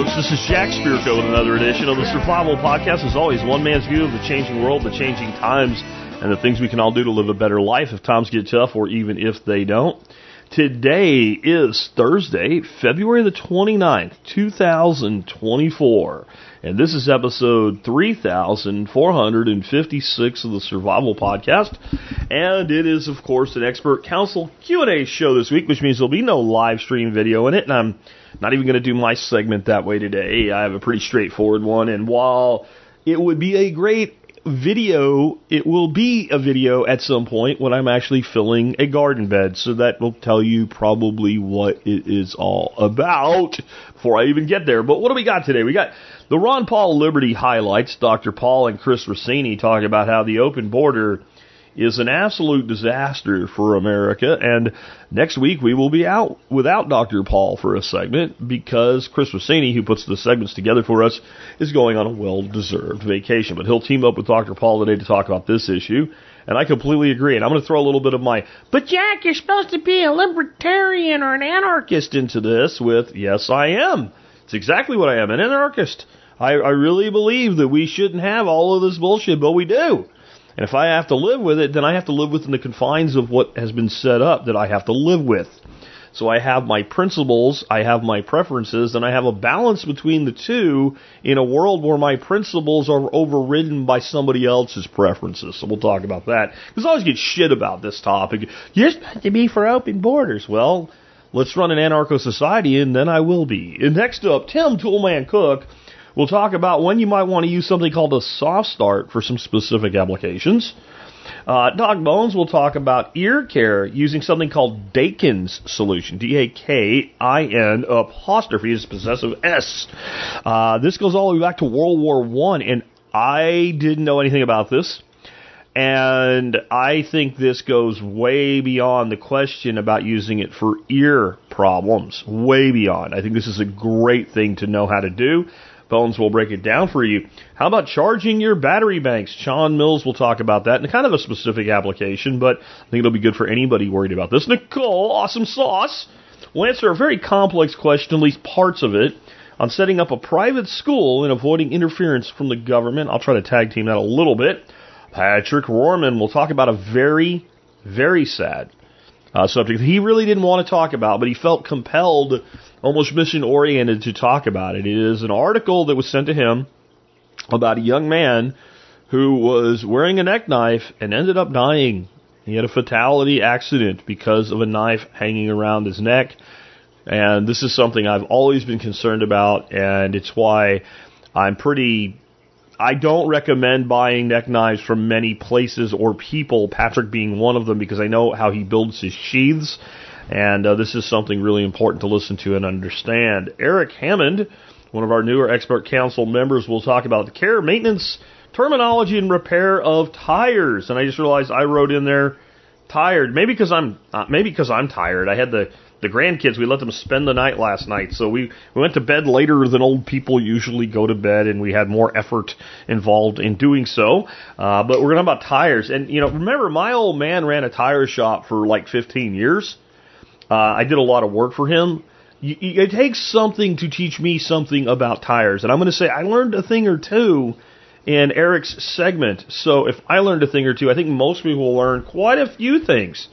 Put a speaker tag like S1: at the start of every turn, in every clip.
S1: Folks. This is Jack Spirko with another edition of the Survival Podcast. As always, one man's view of the changing world, the changing times, and the things we can all do to live a better life if times get tough or even if they don't. Today is Thursday, February the 29th, 2024. And this is episode 3456 of the Survival Podcast. And it is, of course, an expert council Q&A show this week, which means there'll be no live stream video in it. And I'm not even going to do my segment that way today. I have a pretty straightforward one. And while it would be a great video, it will be a video at some point when I'm actually filling a garden bed. So that will tell you probably what it is all about before I even get there. But what do we got today? We got the Ron Paul Liberty highlights. Dr. Paul and Chris Rossini talk about how the open border is an absolute disaster for America. And next week we will be out without Dr. Paul for a segment because Chris Rossini, who puts the segments together for us, is going on a well-deserved vacation. But he'll team up with Dr. Paul today to talk about this issue. And I completely agree. And I'm going to throw a little bit of my, but Jack, you're supposed to be a libertarian or an anarchist into this with, yes, I am. It's exactly what I am, an anarchist. I, I really believe that we shouldn't have all of this bullshit, but we do. And if I have to live with it, then I have to live within the confines of what has been set up that I have to live with. So I have my principles, I have my preferences, and I have a balance between the two in a world where my principles are overridden by somebody else's preferences. So we'll talk about that. Because I always get shit about this topic. You're supposed to be for open borders. Well, let's run an anarcho society and then I will be. And next up, Tim Toolman Cook We'll talk about when you might want to use something called a soft start for some specific applications. Uh, Doc Bones will talk about ear care using something called Dakin's solution. D-A-K-I-N apostrophe is possessive S. Uh, this goes all the way back to World War One, and I didn't know anything about this. And I think this goes way beyond the question about using it for ear problems. Way beyond. I think this is a great thing to know how to do. Bones will break it down for you. How about charging your battery banks? Sean Mills will talk about that in kind of a specific application, but I think it'll be good for anybody worried about this. Nicole, awesome sauce, will answer a very complex question, at least parts of it, on setting up a private school and avoiding interference from the government. I'll try to tag team that a little bit. Patrick Rorman will talk about a very, very sad uh, subject he really didn't want to talk about, but he felt compelled almost mission oriented to talk about it. It is an article that was sent to him about a young man who was wearing a neck knife and ended up dying. He had a fatality accident because of a knife hanging around his neck. And this is something I've always been concerned about, and it's why I'm pretty. I don't recommend buying neck knives from many places or people, Patrick being one of them, because I know how he builds his sheaths and uh, this is something really important to listen to and understand. Eric Hammond, one of our newer expert council members, will talk about the care, maintenance, terminology, and repair of tires. And I just realized I wrote in there tired. Maybe because I'm uh, maybe because I'm tired. I had the the grandkids. We let them spend the night last night, so we we went to bed later than old people usually go to bed, and we had more effort involved in doing so. Uh, but we're going to talk about tires, and you know, remember my old man ran a tire shop for like 15 years. Uh, I did a lot of work for him. it takes something to teach me something about tires. And I'm going to say I learned a thing or two in Eric's segment. So if I learned a thing or two, I think most people will learn quite a few things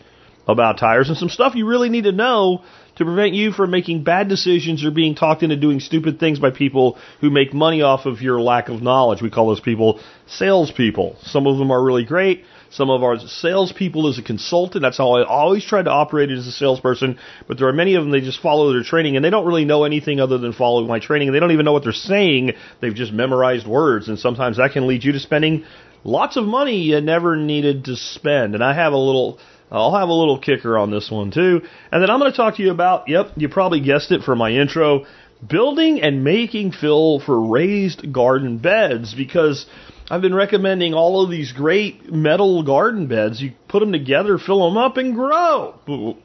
S1: about tires and some stuff you really need to know to prevent you from making bad decisions or being talked into doing stupid things by people who make money off of your lack of knowledge. We call those people salespeople. Some of them are really great. Some of our salespeople as a consultant. That's how I always tried to operate as a salesperson. But there are many of them, they just follow their training and they don't really know anything other than following my training. And they don't even know what they're saying. They've just memorized words. And sometimes that can lead you to spending lots of money you never needed to spend. And I have a little, Uh, I'll have a little kicker on this one too. And then I'm going to talk to you about, yep, you probably guessed it for my intro, building and making fill for raised garden beds because I've been recommending all of these great metal garden beds. You put them together, fill them up, and grow.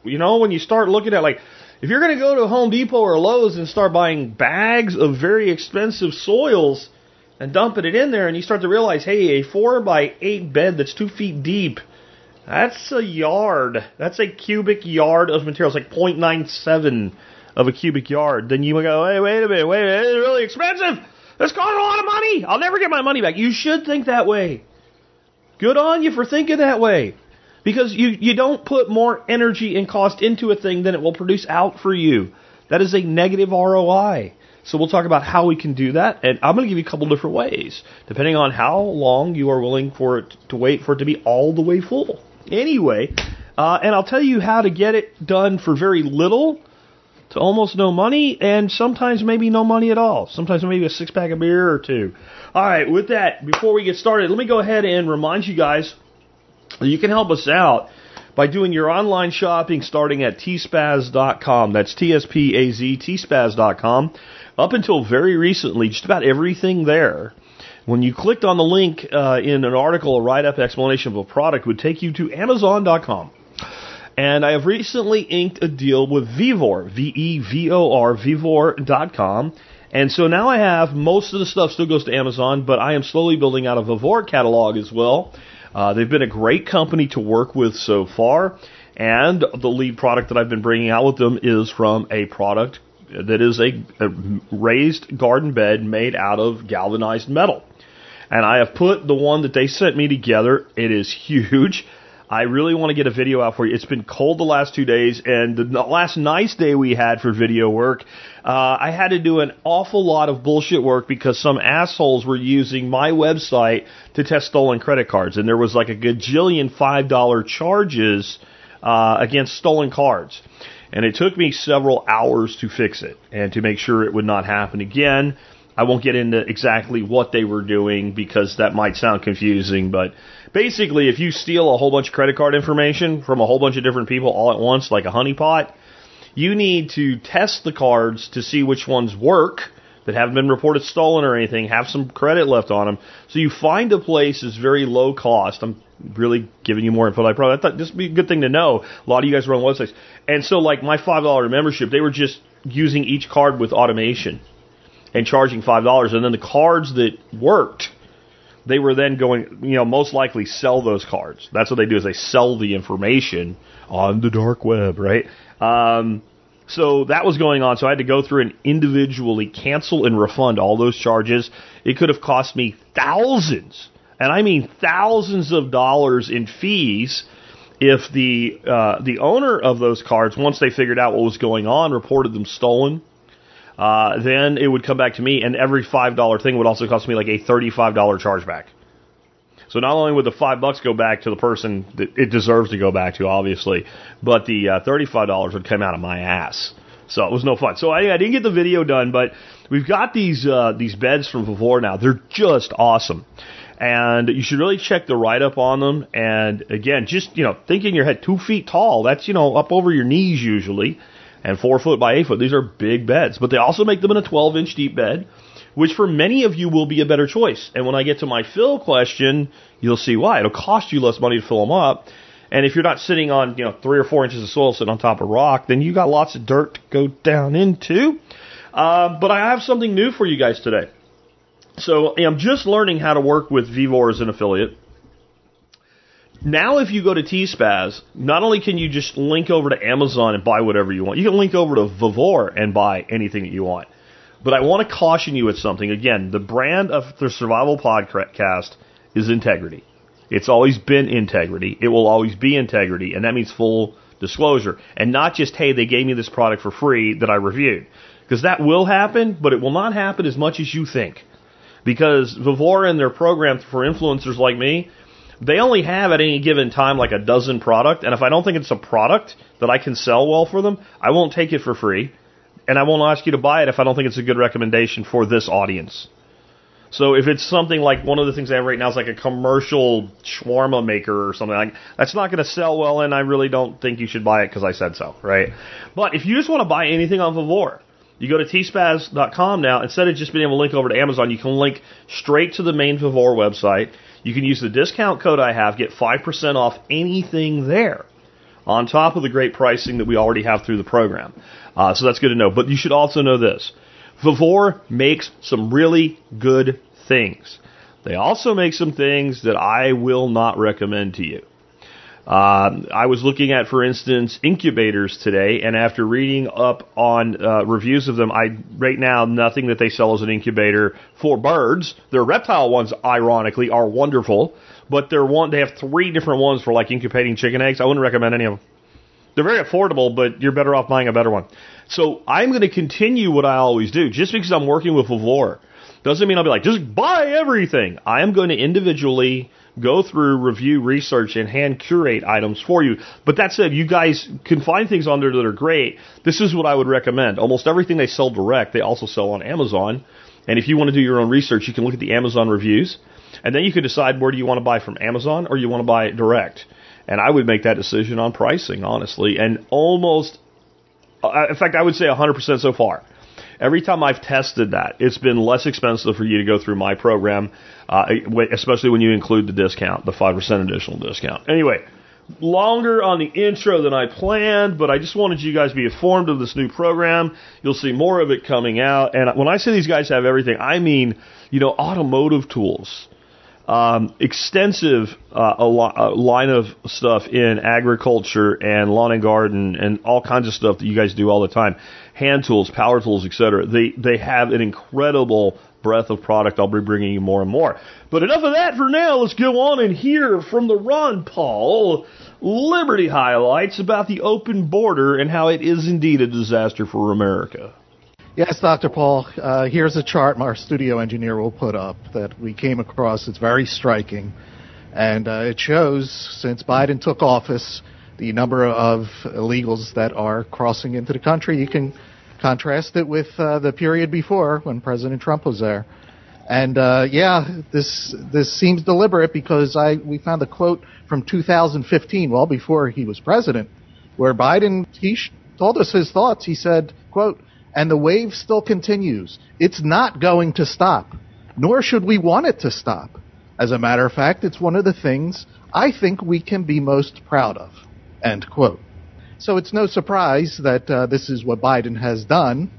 S1: You know, when you start looking at like, if you're going to go to Home Depot or Lowe's and start buying bags of very expensive soils and dumping it in there, and you start to realize, hey, a four by eight bed that's two feet deep, that's a yard. That's a cubic yard of materials, like 0.97 of a cubic yard, then you go, hey, wait a minute, wait a minute, it's really expensive. It's cost a lot of money. I'll never get my money back. You should think that way. Good on you for thinking that way. Because you, you don't put more energy and cost into a thing than it will produce out for you. That is a negative ROI. So we'll talk about how we can do that, and I'm going to give you a couple different ways, depending on how long you are willing for it to wait for it to be all the way full. Anyway, uh, and I'll tell you how to get it done for very little to almost no money, and sometimes maybe no money at all. Sometimes maybe a six pack of beer or two. All right, with that, before we get started, let me go ahead and remind you guys that you can help us out by doing your online shopping starting at tspaz.com. That's T S P A Z, tspaz.com. Up until very recently, just about everything there when you clicked on the link uh, in an article, a write up explanation of a product would take you to Amazon.com. And I have recently inked a deal with Vevor, V E V O R, Vevor.com. And so now I have most of the stuff still goes to Amazon, but I am slowly building out a Vevor catalog as well. Uh, they've been a great company to work with so far, and the lead product that I've been bringing out with them is from a product that is a, a raised garden bed made out of galvanized metal. And I have put the one that they sent me together. It is huge. I really want to get a video out for you. It's been cold the last two days, and the last nice day we had for video work, uh, I had to do an awful lot of bullshit work because some assholes were using my website to test stolen credit cards, and there was like a gajillion five dollar charges uh, against stolen cards. And it took me several hours to fix it and to make sure it would not happen again. I won't get into exactly what they were doing because that might sound confusing, but basically, if you steal a whole bunch of credit card information from a whole bunch of different people all at once, like a honeypot, you need to test the cards to see which ones work that haven't been reported stolen or anything, have some credit left on them. So you find a place that's very low cost. I'm really giving you more info. I probably I thought this would be a good thing to know. A lot of you guys run websites, and so like my five dollar membership, they were just using each card with automation and charging five dollars, and then the cards that worked, they were then going, you know, most likely sell those cards. That's what they do is they sell the information on the dark web, right? Um, so that was going on. So I had to go through and individually cancel and refund all those charges. It could have cost me thousands, and I mean thousands of dollars in fees if the uh, the owner of those cards, once they figured out what was going on, reported them stolen uh, then it would come back to me, and every five dollar thing would also cost me like a thirty-five dollar chargeback. So not only would the five bucks go back to the person that it deserves to go back to, obviously, but the uh, thirty-five dollars would come out of my ass. So it was no fun. So I, I didn't get the video done, but we've got these uh, these beds from Vevor now. They're just awesome. And you should really check the write up on them. And again, just, you know, think in your head, two feet tall. That's, you know, up over your knees usually and four foot by eight foot. These are big beds, but they also make them in a 12 inch deep bed, which for many of you will be a better choice. And when I get to my fill question, you'll see why. It'll cost you less money to fill them up. And if you're not sitting on, you know, three or four inches of soil sitting on top of rock, then you got lots of dirt to go down into. Uh, but I have something new for you guys today. So I'm just learning how to work with Vevor as an affiliate. Now, if you go to TSPAZ, not only can you just link over to Amazon and buy whatever you want, you can link over to Vevor and buy anything that you want. But I want to caution you with something. Again, the brand of the Survival Podcast is integrity. It's always been integrity. It will always be integrity, and that means full disclosure. And not just, hey, they gave me this product for free that I reviewed. Because that will happen, but it will not happen as much as you think. Because Vevor and their program for influencers like me they only have at any given time like a dozen product, and if I don't think it's a product that I can sell well for them, I won't take it for free, and I won't ask you to buy it if I don't think it's a good recommendation for this audience. So if it's something like one of the things I have right now is like a commercial shawarma maker or something like that's not going to sell well, and I really don't think you should buy it because I said so, right? But if you just want to buy anything on Vevor, you go to tspaz.com now. Instead of just being able to link over to Amazon, you can link straight to the main Vevor website. You can use the discount code I have, get 5% off anything there on top of the great pricing that we already have through the program. Uh, so that's good to know. But you should also know this. Vevor makes some really good things. They also make some things that I will not recommend to you. Uh, I was looking at, for instance, incubators today, and after reading up on uh, reviews of them, I right now nothing that they sell as an incubator for birds. Their reptile ones, ironically, are wonderful, but they're one. They have three different ones for like incubating chicken eggs. I wouldn't recommend any of them. They're very affordable, but you're better off buying a better one. So I'm going to continue what I always do. Just because I'm working with Vevor doesn't mean I'll be like, just buy everything. I am going to individually go through, review, research, and hand curate items for you. But that said, you guys can find things on there that are great. This is what I would recommend. Almost everything they sell direct, they also sell on Amazon. And if you want to do your own research, you can look at the Amazon reviews, and then you can decide where do you want to buy from Amazon or you want to buy direct. And I would make that decision on pricing, honestly. And almost, uh, in fact, I would say 100% so far. Every time I've tested that, it's been less expensive for you to go through my program, uh, especially when you include the discount, the 5% additional discount. Anyway, longer on the intro than I planned, but I just wanted you guys to be informed of this new program. You'll see more of it coming out. And when I say these guys have everything, I mean, you know, automotive tools. Um, extensive uh, a, lo- a line of stuff in agriculture and lawn and garden and all kinds of stuff that you guys do all the time hand tools, power tools, etc. They they have an incredible breadth of product. I'll be bringing you more and more. But enough of that for now. Let's go on and hear from the Ron Paul Liberty highlights about the open border and how it is indeed a disaster for America.
S2: Yes, Dr. Paul. Uh, here's a chart our studio engineer will put up that we came across. It's very striking. And uh, it shows since Biden took office, the number of illegals that are crossing into the country. You can contrast it with uh, the period before when President Trump was there. And uh, yeah, this this seems deliberate because I we found a quote from 2015, well before he was president, where Biden he sh- told us his thoughts. He said, "quote And the wave still continues. It's not going to stop, nor should we want it to stop. As a matter of fact, it's one of the things I think we can be most proud of." End quote. So it's no surprise that uh, this is what Biden has done.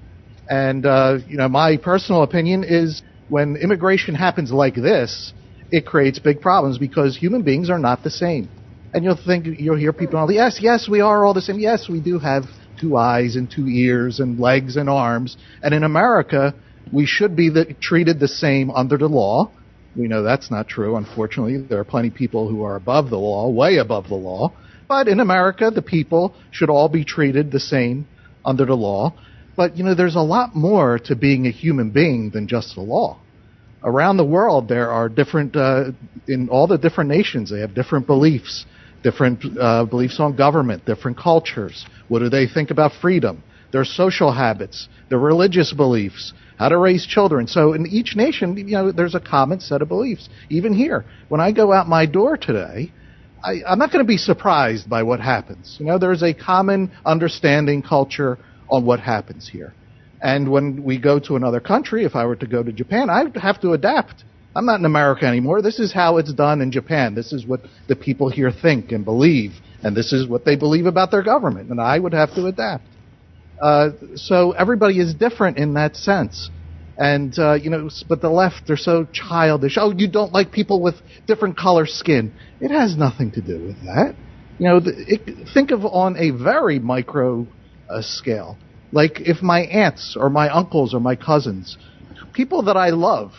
S2: And, uh, you know, my personal opinion is when immigration happens like this, it creates big problems because human beings are not the same. And you'll think, you'll hear people all, the yes, yes, we are all the same. Yes, we do have two eyes and two ears and legs and arms. And in America, we should be the, treated the same under the law. We know that's not true, unfortunately. There are plenty of people who are above the law, way above the law. But in America, the people should all be treated the same under the law. But, you know, there's a lot more to being a human being than just the law. Around the world, there are different, uh, in all the different nations, they have different beliefs, different uh, beliefs on government, different cultures. What do they think about freedom? Their social habits, their religious beliefs, how to raise children. So in each nation, you know, there's a common set of beliefs. Even here, when I go out my door today, I, I'm not going to be surprised by what happens. You know, there's a common understanding culture on what happens here. And when we go to another country, if I were to go to Japan, I'd have to adapt. I'm not in America anymore. This is how it's done in Japan. This is what the people here think and believe. And this is what they believe about their government. And I would have to adapt. Uh, so everybody is different in that sense. And, uh, you know, but the left, they're so childish. Oh, you don't like people with different color skin. It has nothing to do with that. You know, it, think of on a very micro uh, scale. Like if my aunts or my uncles or my cousins, people that I love,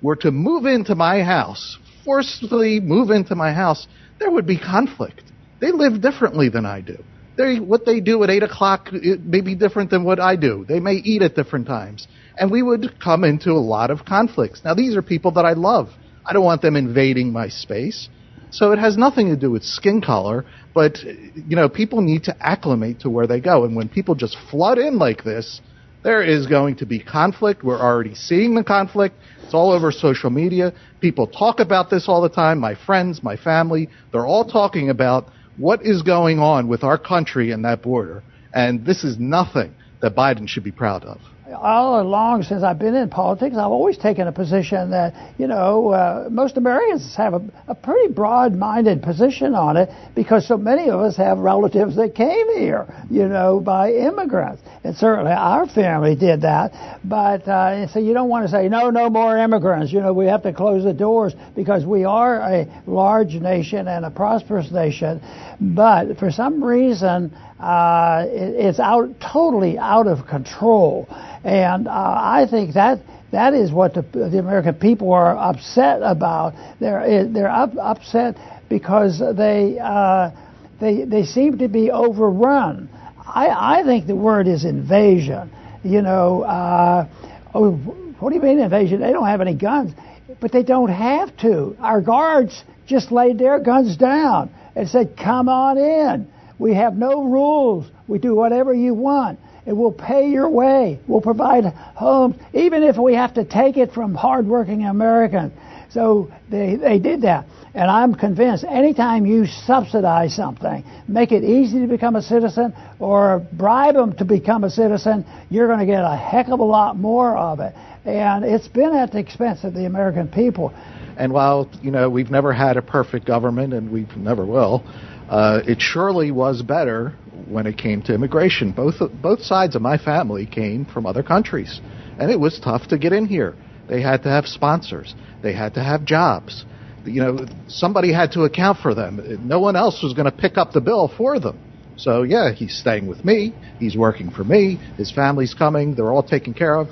S2: were to move into my house, forcibly move into my house, there would be conflict. They live differently than I do. They, what they do at 8 o'clock may be different than what I do. They may eat at different times and we would come into a lot of conflicts. Now, these are people that I love. I don't want them invading my space. So it has nothing to do with skin color, but, you know, people need to acclimate to where they go. And when people just flood in like this, there is going to be conflict. We're already seeing the conflict. It's all over social media. People talk about this all the time. My friends, my family, they're all talking about what is going on with our country and that border. And this is nothing that Biden should be proud of.
S3: All along since I've been in politics, I've always taken a position that, you know, uh, most Americans have a, a pretty broad minded position on it because so many of us have relatives that came here, you know, by immigrants. And certainly our family did that. But uh, so you don't want to say, no, no more immigrants. You know, we have to close the doors because we are a large nation and a prosperous nation. But for some reason, uh, it, it's out totally out of control, and uh, I think that that is what the, the American people are upset about. They're they're up, upset because they uh, they they seem to be overrun. I I think the word is invasion. You know, uh, oh, what do you mean invasion? They don't have any guns, but they don't have to. Our guards just laid their guns down and said, "Come on in." We have no rules. We do whatever you want. And we'll pay your way. We'll provide homes, even if we have to take it from hardworking Americans. So they, they did that. And I'm convinced anytime you subsidize something, make it easy to become a citizen or bribe them to become a citizen, you're going to get a heck of a lot more of it. And it's been at the expense of the American people.
S2: And while, you know, we've never had a perfect government and we never will, uh, it surely was better when it came to immigration. Both both sides of my family came from other countries, and it was tough to get in here. They had to have sponsors. They had to have jobs. You know, somebody had to account for them. No one else was going to pick up the bill for them. So yeah, he's staying with me. He's working for me. His family's coming. They're all taken care of.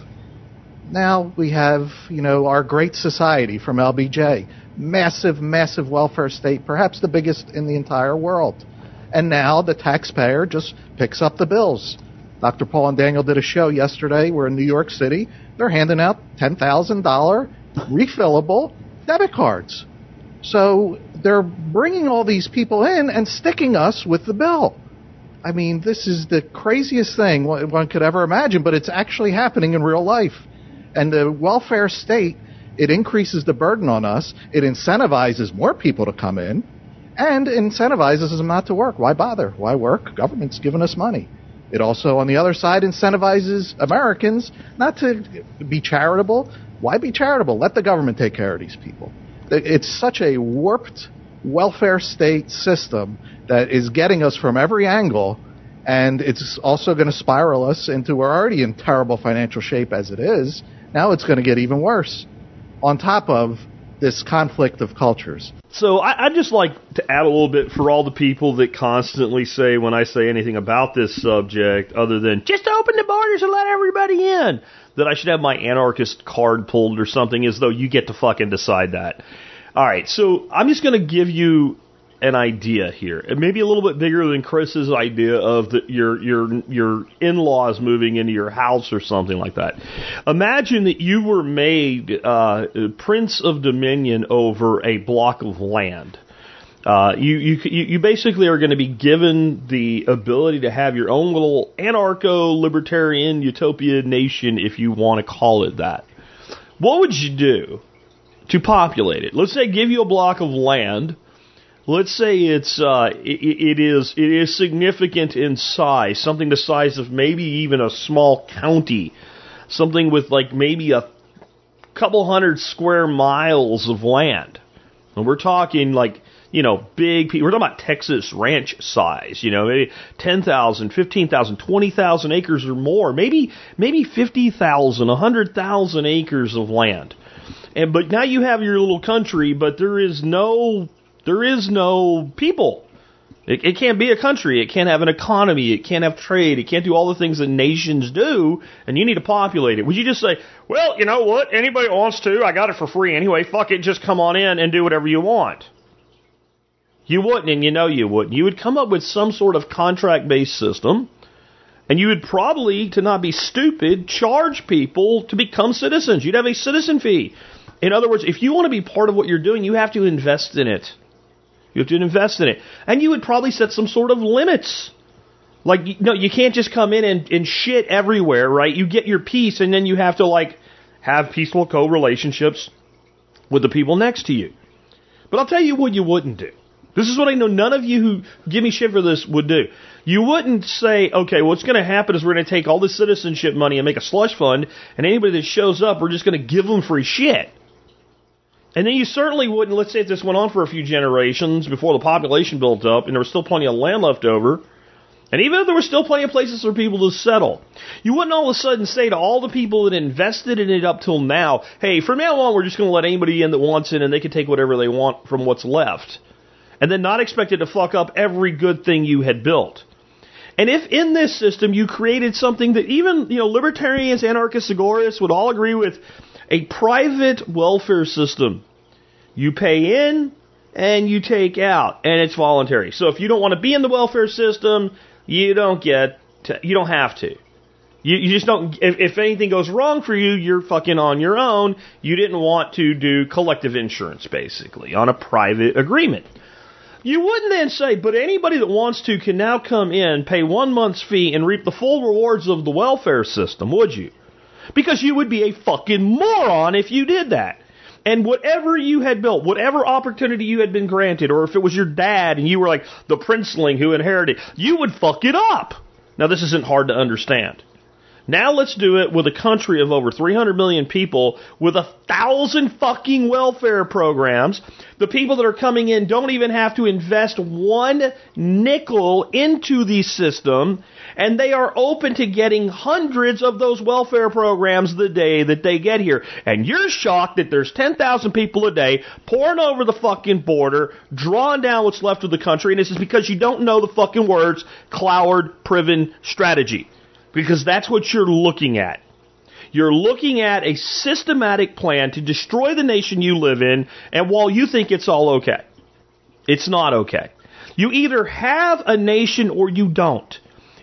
S2: Now we have, you know, our great society from LBJ massive, massive welfare state, perhaps the biggest in the entire world. And now the taxpayer just picks up the bills. Dr. Paul and Daniel did a show yesterday. We're in New York City. They're handing out $10,000 refillable debit cards. So they're bringing all these people in and sticking us with the bill. I mean, this is the craziest thing one could ever imagine, but it's actually happening in real life. And the welfare state it increases the burden on us. It incentivizes more people to come in and incentivizes them not to work. Why bother? Why work? Government's giving us money. It also, on the other side, incentivizes Americans not to be charitable. Why be charitable? Let the government take care of these people. It's such a warped welfare state system that is getting us from every angle, and it's also going to spiral us into we're already in terrible financial shape as it is. Now it's going to get even worse on top of this conflict of cultures.
S1: So I, would just like to add a little bit for all the people that constantly say when I say anything about this subject, other than just open the borders and let everybody in, that I should have my anarchist card pulled or something, as though you get to fucking decide that. All right, so I'm just going to give you an idea here, maybe a little bit bigger than Chris's idea of the, your your your in-laws moving into your house or something like that. Imagine that you were made uh, prince of dominion over a block of land. Uh, you, you you basically are going to be given the ability to have your own little anarcho-libertarian utopia nation, if you want to call it that. What would you do to populate it? Let's say give you a block of land let's say it's uh, it, it is it is significant in size, something the size of maybe even a small county, something with like maybe a couple hundred square miles of land, and we're talking like you know big. We're talking about Texas ranch size, you know, maybe 10,000, 15,000, 20,000 acres or more, maybe maybe 50,000, 100,000 acres of land. And but now you have your little country, but there is no there is no people. It, it can't be a country. It can't have an economy. It can't have trade. It can't do all the things that nations do, and you need to populate it. Would you just say, well, you know what? Anybody wants to, I got it for free anyway. Fuck it, just come on in and do whatever you want. You wouldn't, and you know you wouldn't. You would come up with some sort of contract based system, and you would probably, to not be stupid, charge people to become citizens. You'd have a citizen fee. In other words, if you want to be part of what you're doing, you have to invest in it. You have to invest in it. And you would probably set some sort of limits. Like, no, you can't just come in and, and shit everywhere, right? You get your piece and then you have to, like, have peaceful co relationships with the people next to you. But I'll tell you what you wouldn't do. This is what I know none of you who give me shit for this would do. You wouldn't say, okay, what's going to happen is we're going to take all the citizenship money and make a slush fund, and anybody that shows up, we're just going to give them free shit. And then you certainly wouldn't, let's say if this went on for a few generations before the population built up and there was still plenty of land left over, and even if there were still plenty of places for people to settle, you wouldn't all of a sudden say to all the people that invested in it up till now, hey, from now on we're just going to let anybody in that wants in and they can take whatever they want from what's left. And then not expect it to fuck up every good thing you had built. And if in this system you created something that even, you know, libertarians, anarchists, agorists would all agree with, a private welfare system. You pay in and you take out, and it's voluntary. So if you don't want to be in the welfare system, you don't get to, you don't have to. You, you just don't. If, if anything goes wrong for you, you're fucking on your own. You didn't want to do collective insurance, basically, on a private agreement. You wouldn't then say, but anybody that wants to can now come in, pay one month's fee, and reap the full rewards of the welfare system, would you? Because you would be a fucking moron if you did that. And whatever you had built, whatever opportunity you had been granted, or if it was your dad and you were like the princeling who inherited, you would fuck it up. Now, this isn't hard to understand. Now let's do it with a country of over 300 million people with a thousand fucking welfare programs. The people that are coming in don't even have to invest one nickel into the system and they are open to getting hundreds of those welfare programs the day that they get here. And you're shocked that there's 10,000 people a day pouring over the fucking border, drawing down what's left of the country, and this is because you don't know the fucking words Cloward Piven strategy. Because that's what you're looking at. You're looking at a systematic plan to destroy the nation you live in, and while you think it's all okay, it's not okay. You either have a nation or you don't.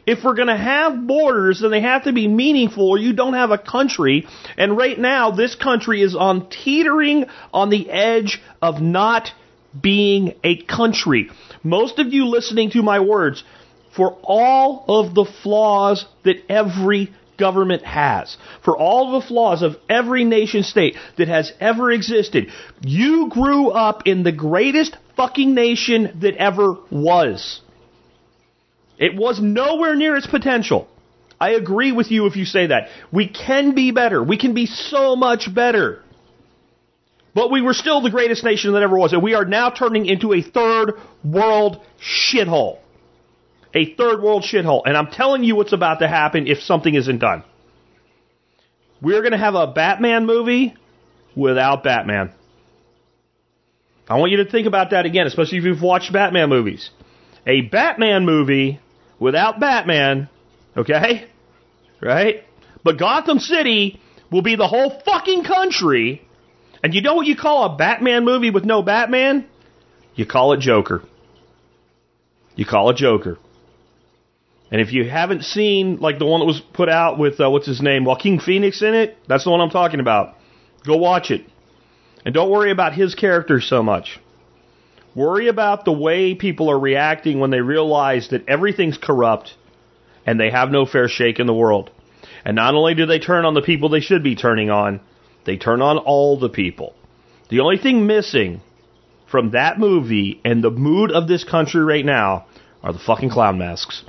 S1: If we're going to have borders, then they have to be meaningful or you don't have a country. And right now, this country is on teetering on the edge of not being a country. Most of you listening to my words, for all of the flaws that every government has, for all the flaws of every nation state that has ever existed, you grew up in the greatest fucking nation that ever was. It was nowhere near its potential. I agree with you if you say that. We can be better. We can be so much better. But we were still the greatest nation that ever was, and we are now turning into a third world shithole. A third world shithole. And I'm telling you what's about to happen if something isn't done. We're going to have a Batman movie without Batman. I want you to think about that again, especially if you've watched Batman movies. A Batman movie without Batman, okay? Right? But Gotham City will be the whole fucking country. And you know what you call a Batman movie with no Batman? You call it Joker. You call it Joker. And if you haven't seen like the one that was put out with uh, what's his name, Joaquin Phoenix in it, that's the one I'm talking about. Go watch it. And don't worry about his character so much. Worry about the way people are reacting when they realize that everything's corrupt and they have no fair shake in the world. And not only do they turn on the people they should be turning on, they turn on all the people. The only thing missing from that movie and the mood of this country right now are the fucking clown masks.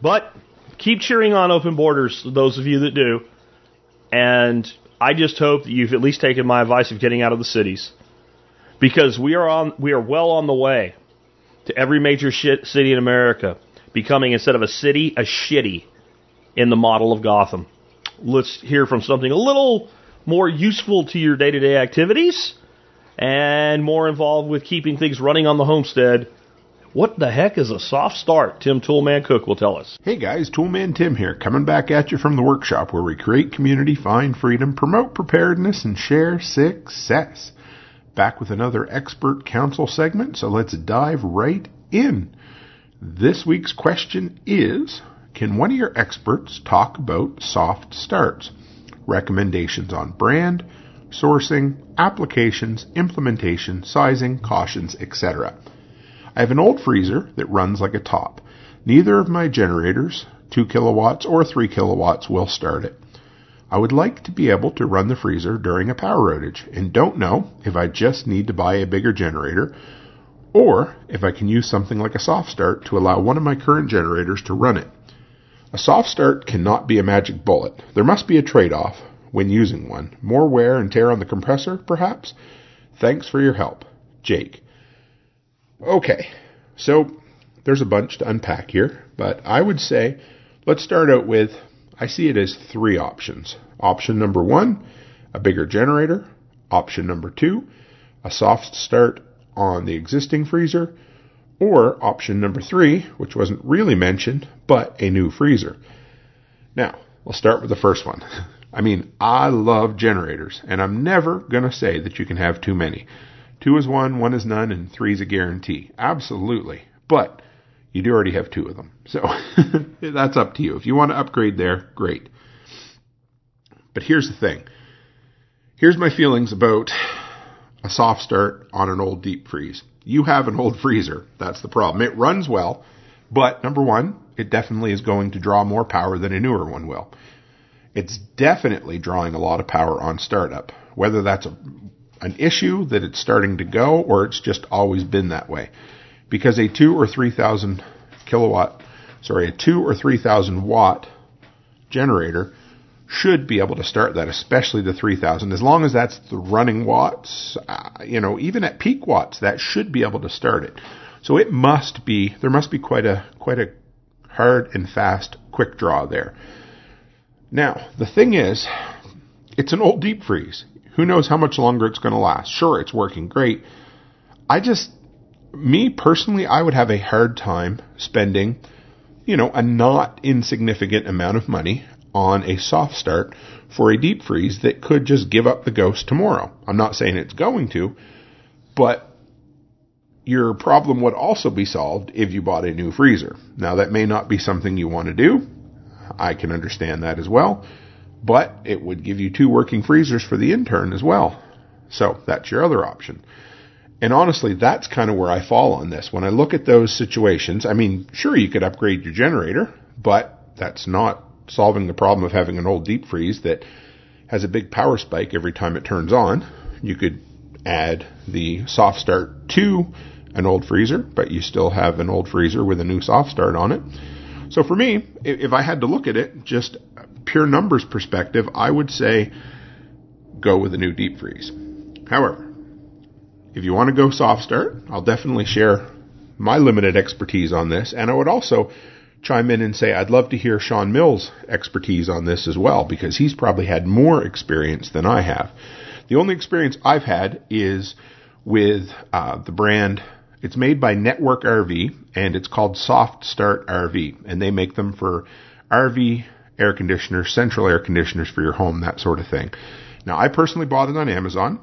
S1: But keep cheering on open borders, those of you that do. And I just hope that you've at least taken my advice of getting out of the cities because we are on we are well on the way to every major city in America becoming instead of a city a shitty in the model of Gotham. Let's hear from something a little more useful to your day-to-day activities and more involved with keeping things running on the homestead. What the heck is a soft start? Tim Toolman Cook will tell us.
S4: Hey guys, Toolman Tim here, coming back at you from the workshop where we create community, find freedom, promote preparedness, and share success back with another expert council segment, so let's dive right in. This week's question is Can one of your experts talk about soft starts? Recommendations on brand, sourcing, applications, implementation, sizing, cautions, etc. I have an old freezer that runs like a top. Neither of my generators, 2 kilowatts or 3 kilowatts, will start it. I would like to be able to run the freezer during a power outage and don't know if I just need to buy a bigger generator or if I can use something like a soft start to allow one of my current generators to run it. A soft start cannot be a magic bullet. There must be a trade-off when using one. More wear and tear on the compressor, perhaps? Thanks for your help. Jake. Okay, so there's a bunch to unpack here, but I would say let's start out with I see it as three options. Option number one, a bigger generator. Option number two, a soft start on the existing freezer. Or option number three, which wasn't really mentioned, but a new freezer. Now, we'll start with the first one. I mean, I love generators, and I'm never going to say that you can have too many. Two is one, one is none, and three is a guarantee. Absolutely. But you do already have two of them. So that's up to you. If you want to upgrade there, great. But here's the thing. Here's my feelings about a soft start on an old deep freeze. You have an old freezer. That's the problem. It runs well, but number one, it definitely is going to draw more power than a newer one will. It's definitely drawing a lot of power on startup. Whether that's a, an issue that it's starting to go or it's just always been that way because a two or three thousand kilowatt, sorry, a two or three thousand watt generator should be able to start that, especially the 3000. As long as that's the running watts, uh, you know, even at peak watts, that should be able to start it. So it must be, there must be quite a, quite a hard and fast quick draw there. Now, the thing is, it's an old deep freeze. Who knows how much longer it's going to last? Sure, it's working great. I just, me personally, I would have a hard time spending, you know, a not insignificant amount of money on a soft start for a deep freeze that could just give up the ghost tomorrow. I'm not saying it's going to, but your problem would also be solved if you bought a new freezer. Now that may not be something you want to do. I can understand that as well, but it would give you two working freezers for the intern as well. So that's your other option. And honestly, that's kind of where I fall on this. When I look at those situations, I mean, sure, you could upgrade your generator, but that's not solving the problem of having an old deep freeze that has a big power spike every time it turns on. You could add the soft start to an old freezer, but you still have an old freezer with a new soft start on it. So for me, if I had to look at it, just pure numbers perspective, I would say go with a new deep freeze. However, if you want to go soft start, I'll definitely share my limited expertise on this. And I would also chime in and say I'd love to hear Sean Mills' expertise on this as well, because he's probably had more experience than I have. The only experience I've had is with uh, the brand. It's made by Network RV, and it's called Soft Start RV, and they make them for RV air conditioners, central air conditioners for your home, that sort of thing. Now, I personally bought it on Amazon.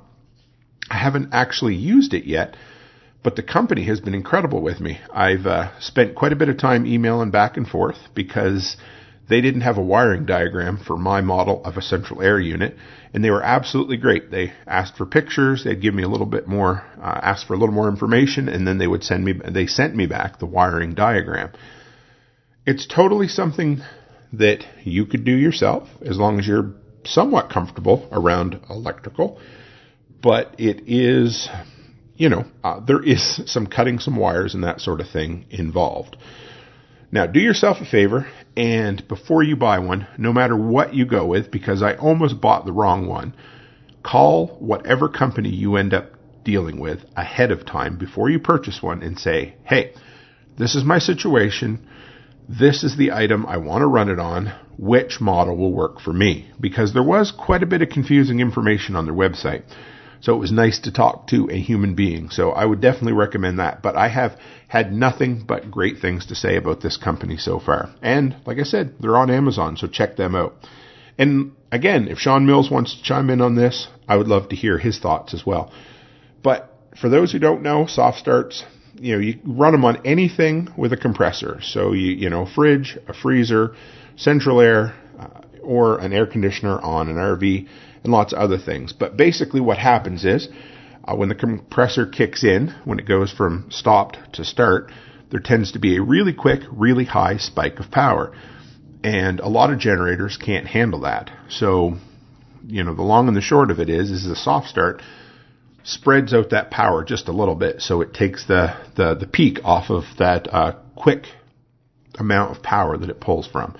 S4: I haven't actually used it yet, but the company has been incredible with me. I've uh, spent quite a bit of time emailing back and forth because they didn't have a wiring diagram for my model of a central air unit, and they were absolutely great. They asked for pictures, they'd give me a little bit more, uh, asked for a little more information, and then they would send me, they sent me back the wiring diagram. It's totally something that you could do yourself as long as you're somewhat comfortable around electrical but it is, you know, uh, there is some cutting some wires and that sort of thing involved. Now, do yourself a favor, and before you buy one, no matter what you go with, because I almost bought the wrong one, call whatever company you end up dealing with ahead of time before you purchase one and say, hey, this is my situation. This is the item I want to run it on. Which model will work for me? Because there was quite a bit of confusing information on their website. So it was nice to talk to a human being. So I would definitely recommend that. But I have had nothing but great things to say about this company so far. And like I said, they're on Amazon, so check them out. And again, if Sean Mills wants to chime in on this, I would love to hear his thoughts as well. But for those who don't know, soft starts, you know, you run them on anything with a compressor. So you, you know, fridge, a freezer, central air, uh, or an air conditioner on an RV and lots of other things. But basically, what happens is uh, when the compressor kicks in, when it goes from stopped to start, there tends to be a really quick, really high spike of power. And a lot of generators can't handle that. So, you know, the long and the short of it is, is a soft start. Spreads out that power just a little bit, so it takes the the, the peak off of that uh, quick amount of power that it pulls from.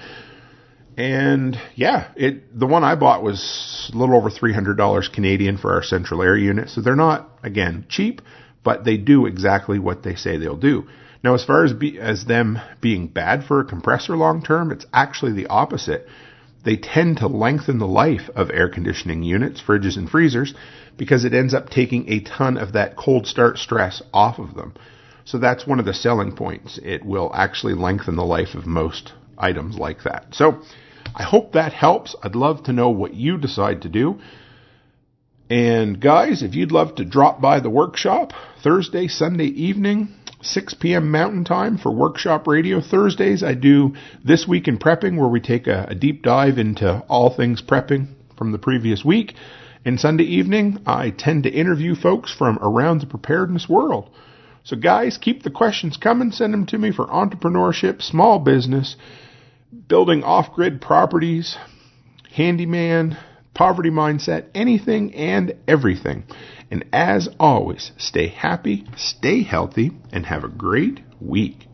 S4: And yeah, it the one I bought was a little over three hundred dollars Canadian for our central air unit. So they're not again cheap, but they do exactly what they say they'll do. Now, as far as be, as them being bad for a compressor long term, it's actually the opposite. They tend to lengthen the life of air conditioning units, fridges and freezers, because it ends up taking a ton of that cold start stress off of them. So that's one of the selling points. It will actually lengthen the life of most items like that. So I hope that helps. I'd love to know what you decide to do. And guys, if you'd love to drop by the workshop Thursday, Sunday evening, 6 p.m. Mountain Time for Workshop Radio. Thursdays, I do This Week in Prepping, where we take a, a deep dive into all things prepping from the previous week. And Sunday evening, I tend to interview folks from around the preparedness world. So, guys, keep the questions coming. Send them to me for entrepreneurship, small business, building off grid properties, handyman, poverty mindset, anything and everything. And as always, stay happy, stay healthy, and have a great week.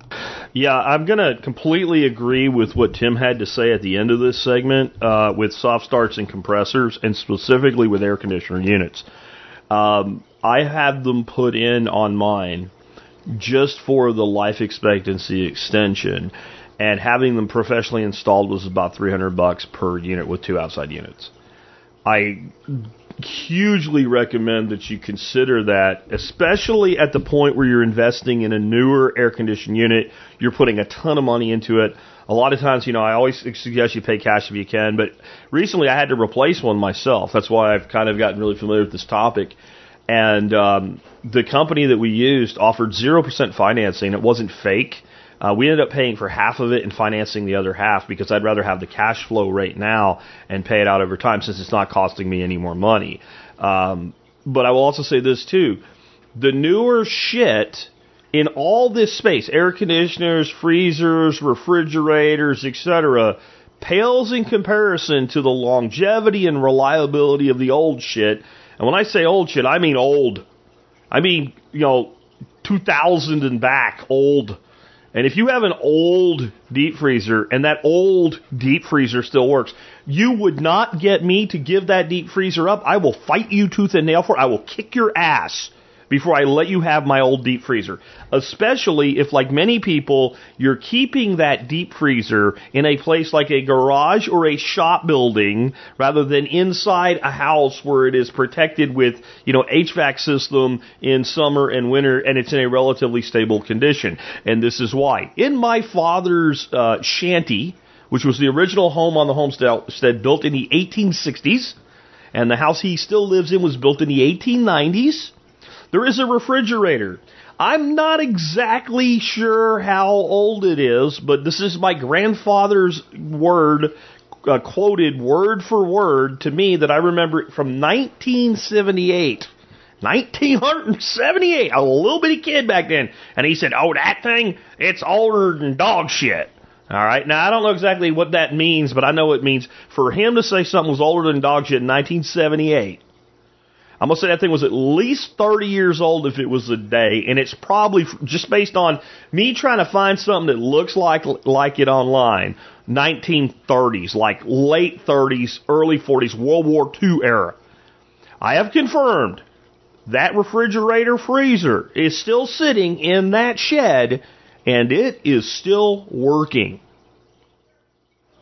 S1: Yeah, I'm going to completely agree with what Tim had to say at the end of this segment uh, with soft starts and compressors, and specifically with air conditioner units. Um, I had them put in on mine just for the life expectancy extension, and having them professionally installed was about 300 bucks per unit with two outside units. I hugely recommend that you consider that, especially at the point where you're investing in a newer air conditioned unit. You're putting a ton of money into it. A lot of times, you know, I always suggest you pay cash if you can, but recently I had to replace one myself. That's why I've kind of gotten really familiar with this topic. And um, the company that we used offered 0% financing. It wasn't fake. Uh, we ended up paying for half of it and financing the other half because I'd rather have the cash flow right now and pay it out over time since it's not costing me any more money. Um, but I will also say this too: the newer shit in all this space, air conditioners, freezers, refrigerators, etc., pales in comparison to the longevity and reliability of the old shit. And when I say old shit, I mean old. I mean, you know, 2000 and back, old and if you have an old deep freezer and that old deep freezer still works, you would not get me to give that deep freezer up. I will fight you tooth and nail for it. I will kick your ass before I let you have my old deep freezer. Especially if, like many people, you're keeping that deep freezer in a place like a garage or a shop building rather than inside a house where it is protected with, you know, HVAC system in summer and winter and it's in a relatively stable condition. And this is why. In my father's uh, shanty, which was the original home on the homestead built in the 1860s, and the house he still lives in was built in the 1890s. There is a refrigerator. I'm not exactly sure how old it is, but this is my grandfather's word, uh, quoted word for word to me that I remember from 1978. 1978, a little bitty kid back then. And he said, Oh, that thing, it's older than dog shit. All right. Now, I don't know exactly what that means, but I know it means for him to say something was older than dog shit in 1978 I'm gonna say that thing was at least 30 years old if it was a day, and it's probably just based on me trying to find something that looks like like it online. 1930s, like late 30s, early 40s, World War II era. I have confirmed that refrigerator freezer is still sitting in that shed, and it is still working.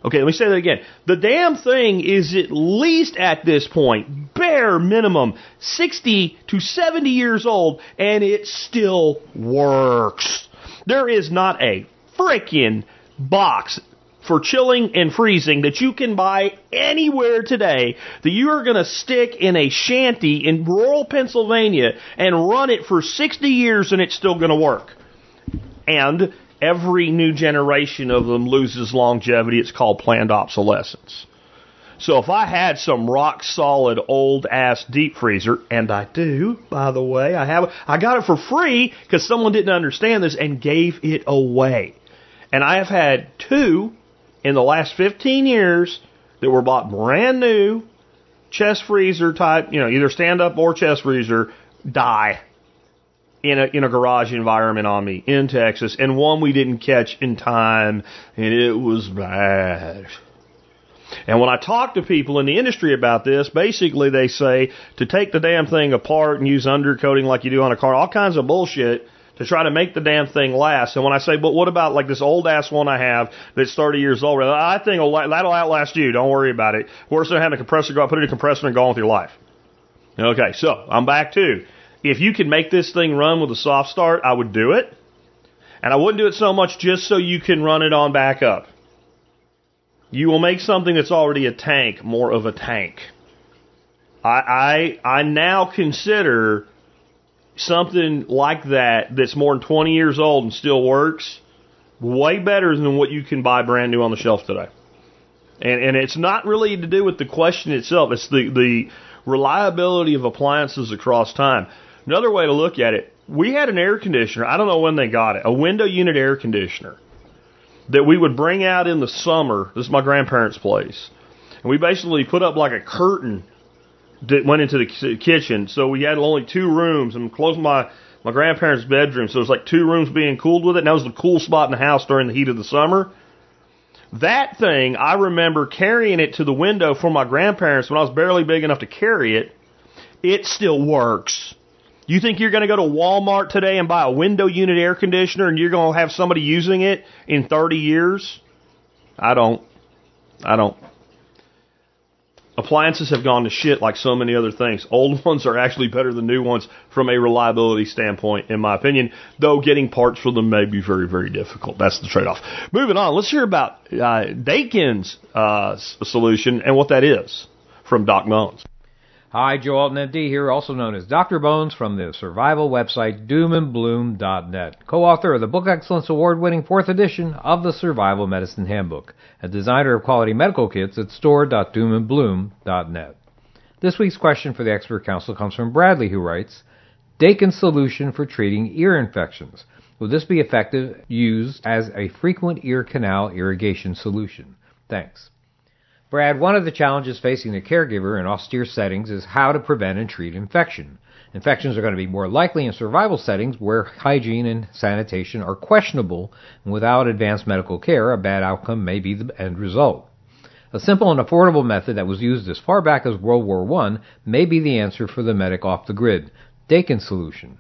S1: Okay, let me say that again. The damn thing is at least at this point, bare minimum, 60 to 70 years old, and it still works. There is not a freaking box for chilling and freezing that you can buy anywhere today that you are going to stick in a shanty in rural Pennsylvania and run it for 60 years and it's still going to work. And every new generation of them loses longevity. It's called planned obsolescence. So if I had some rock solid old ass deep freezer, and I do, by the way, I have, I got it for free because someone didn't understand this and gave it away. And I have had two in the last 15 years that were bought brand new, chest freezer type, you know, either stand up or chest freezer die in a in a garage environment on me in Texas, and one we didn't catch in time, and it was bad. And when I talk to people in the industry about this, basically they say to take the damn thing apart and use undercoating like you do on a car, all kinds of bullshit to try to make the damn thing last. And when I say, but what about like this old ass one I have that's 30 years old? I think that'll outlast you. Don't worry about it. Worse than having a compressor go put in a compressor and go on with your life. Okay, so I'm back to if you could make this thing run with a soft start, I would do it. And I wouldn't do it so much just so you can run it on backup. You will make something that's already a tank more of a tank. I, I, I now consider something like that that's more than 20 years old and still works way better than what you can buy brand new on the shelf today. And, and it's not really to do with the question itself. It's the, the reliability of appliances across time. Another way to look at it, we had an air conditioner. I don't know when they got it, a window unit air conditioner that we would bring out in the summer. This is my grandparents' place. And we basically put up like a curtain that went into the kitchen. So we had only two rooms and closed my, my grandparents' bedroom. So it was like two rooms being cooled with it. And that was the cool spot in the house during the heat of the summer. That thing, I remember carrying it to the window for my grandparents when I was barely big enough to carry it. It still works. You think you're going to go to Walmart today and buy a window unit air conditioner and you're going to have somebody using it in 30 years? I don't. I don't. Appliances have gone to shit like so many other things. Old ones are actually better than new ones from a reliability standpoint, in my opinion, though getting parts for them may be very, very difficult. That's the trade off. Moving on, let's hear about uh, Dakin's uh, solution and what that is from Doc Bones.
S5: Hi, Joe Alton MD here, also known as Dr. Bones from the survival website doomandbloom.net, co-author of the Book Excellence Award-winning fourth edition of the Survival Medicine Handbook, and designer of quality medical kits at store.doomandbloom.net. This week's question for the expert council comes from Bradley, who writes, Dakin's solution for treating ear infections. Will this be effective used as a frequent ear canal irrigation solution? Thanks. Brad, one of the challenges facing the caregiver in austere settings is how to prevent and treat infection. Infections are going to be more likely in survival settings where hygiene and sanitation are questionable, and without advanced medical care, a bad outcome may be the end result. A simple and affordable method that was used as far back as World War I may be the answer for the medic off the grid. Dakin solution.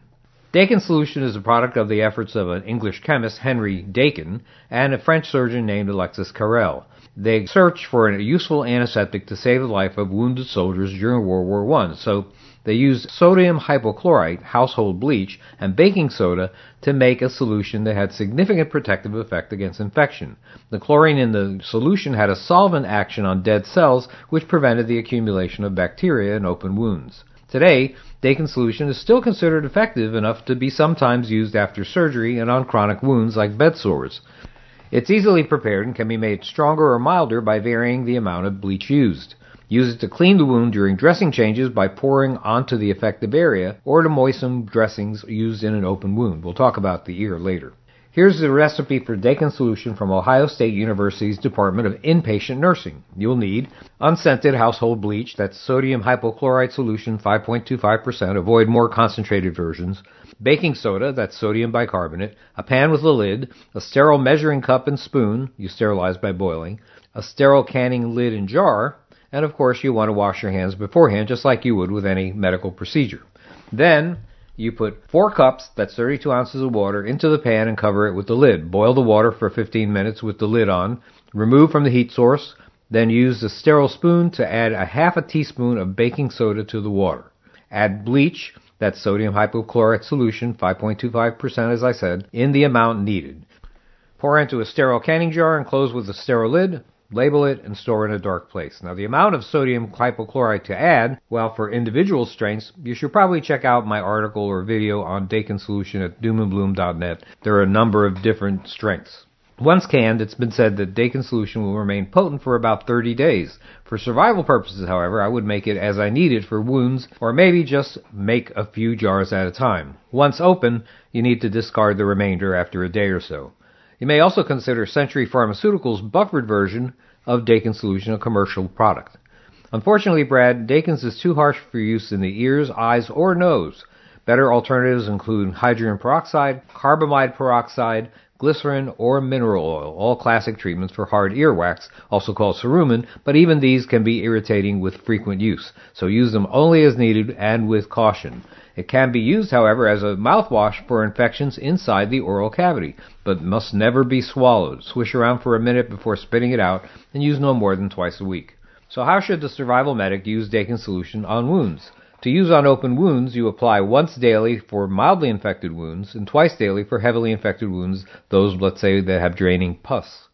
S5: Dakin solution is a product of the efforts of an English chemist, Henry Dakin, and a French surgeon named Alexis Carrel. They searched for a useful antiseptic to save the life of wounded soldiers during World War I. So they used sodium hypochlorite, household bleach, and baking soda to make a solution that had significant protective effect against infection. The chlorine in the solution had a solvent action on dead cells, which prevented the accumulation of bacteria in open wounds. Today, Dakin solution is still considered effective enough to be sometimes used after surgery and on chronic wounds like bed sores. It's easily prepared and can be made stronger or milder by varying the amount of bleach used. Use it to clean the wound during dressing changes by pouring onto the affected area or to moisten dressings used in an open wound. We'll talk about the ear later. Here's the recipe for Dakin solution from Ohio State University's Department of Inpatient Nursing. You'll need unscented household bleach, that's sodium hypochlorite solution 5.25%, avoid more concentrated versions, baking soda, that's sodium bicarbonate, a pan with a lid, a sterile measuring cup and spoon, you sterilize by boiling, a sterile canning lid and jar, and of course you want to wash your hands beforehand just like you would with any medical procedure. Then, you put four cups, that's 32 ounces of water, into the pan and cover it with the lid. Boil the water for 15 minutes with the lid on. Remove from the heat source. Then use a sterile spoon to add a half a teaspoon of baking soda to the water. Add bleach that's sodium hypochlorite solution, 5.25% as I said, in the amount needed. Pour into a sterile canning jar and close with a sterile lid. Label it and store in a dark place. Now, the amount of sodium hypochlorite to add, well, for individual strengths, you should probably check out my article or video on Dakin solution at doomandbloom.net. There are a number of different strengths. Once canned, it's been said that Dakin solution will remain potent for about 30 days. For survival purposes, however, I would make it as I need it for wounds, or maybe just make a few jars at a time. Once open, you need to discard the remainder after a day or so. You may also consider Century Pharmaceuticals' buffered version of Dakin solution a commercial product. Unfortunately, Brad, Dakin's is too harsh for use in the ears, eyes, or nose. Better alternatives include hydrogen peroxide, carbamide peroxide, glycerin, or mineral oil, all classic treatments for hard earwax, also called cerumen, but even these can be irritating with frequent use, so use them only as needed and with caution. It can be used, however, as a mouthwash for infections inside the oral cavity, but must never be swallowed. Swish around for a minute before spitting it out, and use no more than twice a week. So how should the survival medic use Dakin solution on wounds? To use on open wounds, you apply once daily for mildly infected wounds and twice daily for heavily infected wounds, those, let's say, that have draining pus.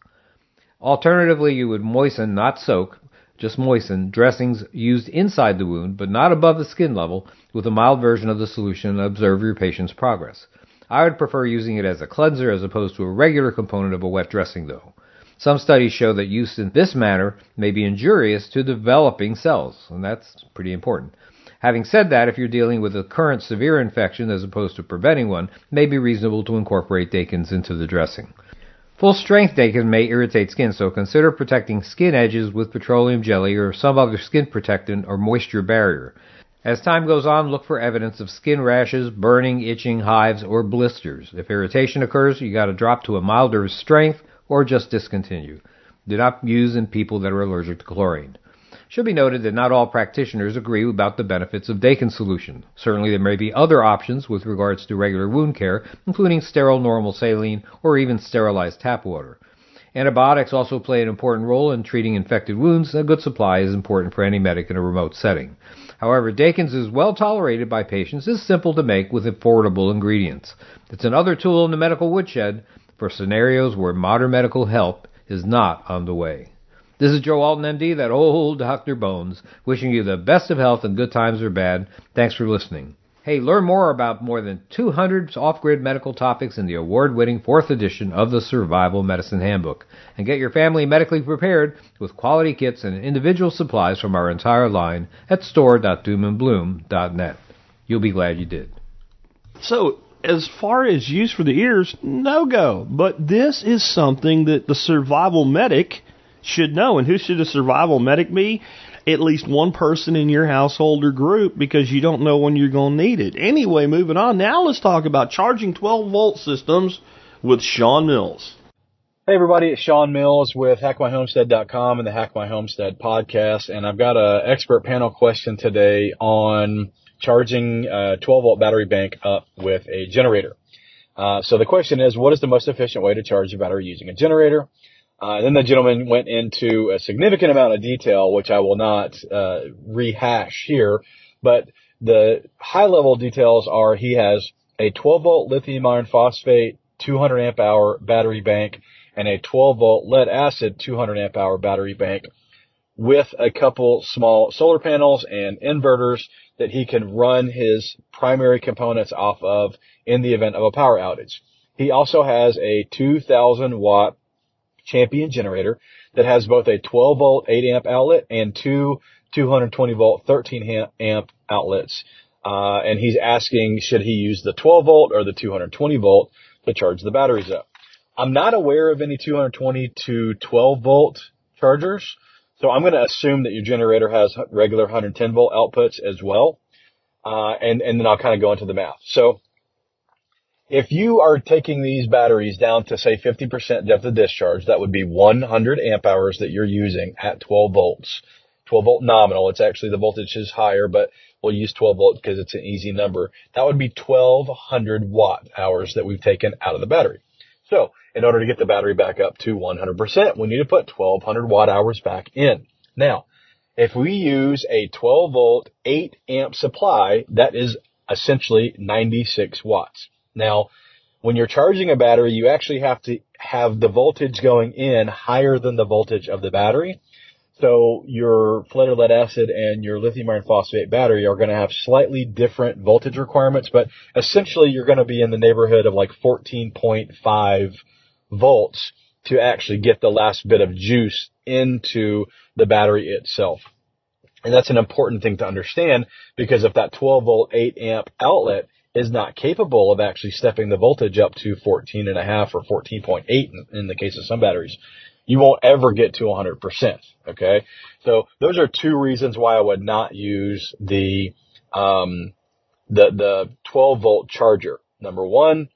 S5: Alternatively, you would moisten, not soak, just moisten, dressings used inside the wound, but not above the skin level, with a mild version of the solution and observe your patient's progress. I would prefer using it as a cleanser as opposed to a regular component of a wet dressing, though. Some studies show that use in this manner may be injurious to developing cells, and that's pretty important. Having said that, if you're dealing with a current severe infection as opposed to preventing one, it may be reasonable to incorporate Dakins into the dressing. Full strength Dakin may irritate skin, so consider protecting skin edges with petroleum jelly or some other skin protectant or moisture barrier. As time goes on, look for evidence of skin rashes, burning, itching, hives, or blisters. If irritation occurs, you gotta drop to a milder strength or just discontinue. Do not use in people that are allergic to chlorine. Should be noted that not all practitioners agree about the benefits of Dakin solution. Certainly there may be other options with regards to regular wound care, including sterile normal saline or even sterilized tap water. Antibiotics also play an important role in treating infected wounds. A good supply is important for any medic in a remote setting. However, Dakins is well tolerated by patients, is simple to make with affordable ingredients. It's another tool in the medical woodshed for scenarios where modern medical help is not on the way. This is Joe Alton, MD, that old Dr. Bones, wishing you the best of health and good times or bad. Thanks for listening. Hey, learn more about more than 200 off-grid medical topics in the award-winning fourth edition of the Survival Medicine Handbook. And get your family medically prepared with quality kits and individual supplies from our entire line at store.doomandbloom.net. You'll be glad you did.
S1: So, as far as use for the ears, no go. But this is something that the survival medic should know. And who should a survival medic be? At least one person in your household or group because you don't know when you're going to need it. Anyway, moving on. Now let's talk about charging 12 volt systems with Sean Mills.
S6: Hey everybody, it's Sean Mills with HackMyHomestead.com and the Hack My Homestead podcast, and I've got an expert panel question today on charging a 12 volt battery bank up with a generator. Uh, so the question is, what is the most efficient way to charge a battery using a generator? Uh, then the gentleman went into a significant amount of detail, which I will not uh, rehash here, but the high level details are he has a 12 volt lithium iron phosphate 200 amp hour battery bank and a 12 volt lead acid 200 amp hour battery bank with a couple small solar panels and inverters that he can run his primary components off of in the event of a power outage. He also has a 2000 watt Champion generator that has both a 12 volt 8 amp outlet and two 220 volt 13 amp outlets. Uh, and he's asking, should he use the 12 volt or the 220 volt to charge the batteries up? I'm not aware of any 220 to 12 volt chargers. So I'm going to assume that your generator has regular 110 volt outputs as well. Uh, and, and then I'll kind of go into the math. So if you are taking these batteries down to say 50% depth of discharge, that would be 100 amp hours that you're using at 12 volts. 12 volt nominal. It's actually the voltage is higher, but we'll use 12 volt because it's an easy number. That would be 1200 watt hours that we've taken out of the battery. So in order to get the battery back up to 100%, we need to put 1200 watt hours back in. Now, if we use a 12 volt 8 amp supply, that is essentially 96 watts. Now, when you're charging a battery, you actually have to have the voltage going in higher than the voltage of the battery. So your flooded lead acid and your lithium iron phosphate battery are going to have slightly different voltage requirements, but essentially you're going to be in the neighborhood of like 14.5 volts to actually get the last bit of juice into the battery itself. And that's an important thing to understand because if that 12 volt 8 amp outlet is not capable of actually stepping the voltage up to 14 and a half or 14.8 in, in the case of some batteries, you won't ever get to 100%. Okay. So those are two reasons why I would not use the, um, the, the 12 volt charger. Number one,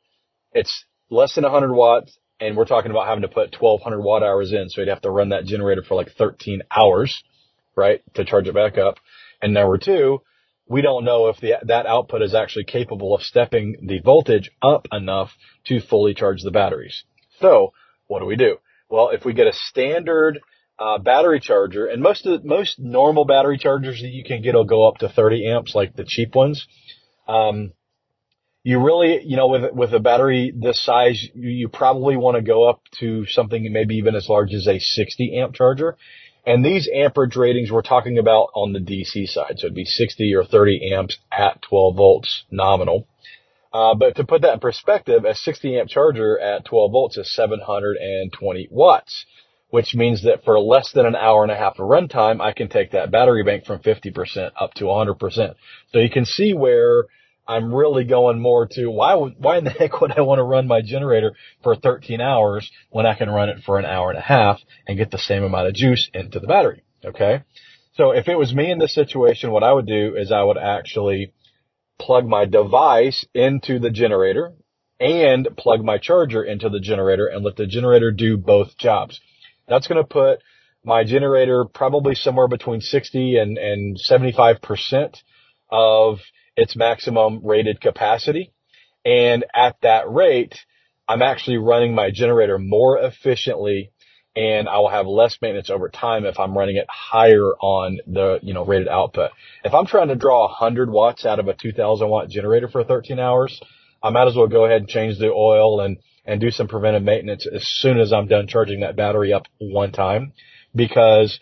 S6: it's less than 100 watts and we're talking about having to put 1200 watt hours in. So you'd have to run that generator for like 13 hours, right? To charge it back up. And number two, we don't know if the, that output is actually capable of stepping the voltage up enough to fully charge the batteries. So what do we do? Well, if we get a standard uh, battery charger, and most of the, most normal battery chargers that you can get will go up to 30 amps, like the cheap ones. Um, you really, you know, with with a battery this size, you, you probably want to go up to something maybe even as large as a 60 amp charger. And these amperage ratings we're talking about on the DC side, so it'd be 60 or 30 amps at 12 volts nominal. Uh, but to put that in perspective, a 60 amp charger at 12 volts is 720 watts, which means that for less than an hour and a half of runtime, I can take that battery bank from 50% up to 100%. So you can see where I'm really going more to why why in the heck would I want to run my generator for 13 hours when I can run it for an hour and a half and get the same amount of juice into the battery? Okay. So if it was me in this situation, what I would do is I would actually plug my device into the generator and plug my charger into the generator and let the generator do both jobs. That's going to put my generator probably somewhere between 60 and, and 75% of its maximum rated capacity. And at that rate, I'm actually running my generator more efficiently and I will have less maintenance over time if I'm running it higher on the, you know, rated output. If I'm trying to draw 100 watts out of a 2000 watt generator for 13 hours, I might as well go ahead and change the oil and, and do some preventive maintenance as soon as I'm done charging that battery up one time because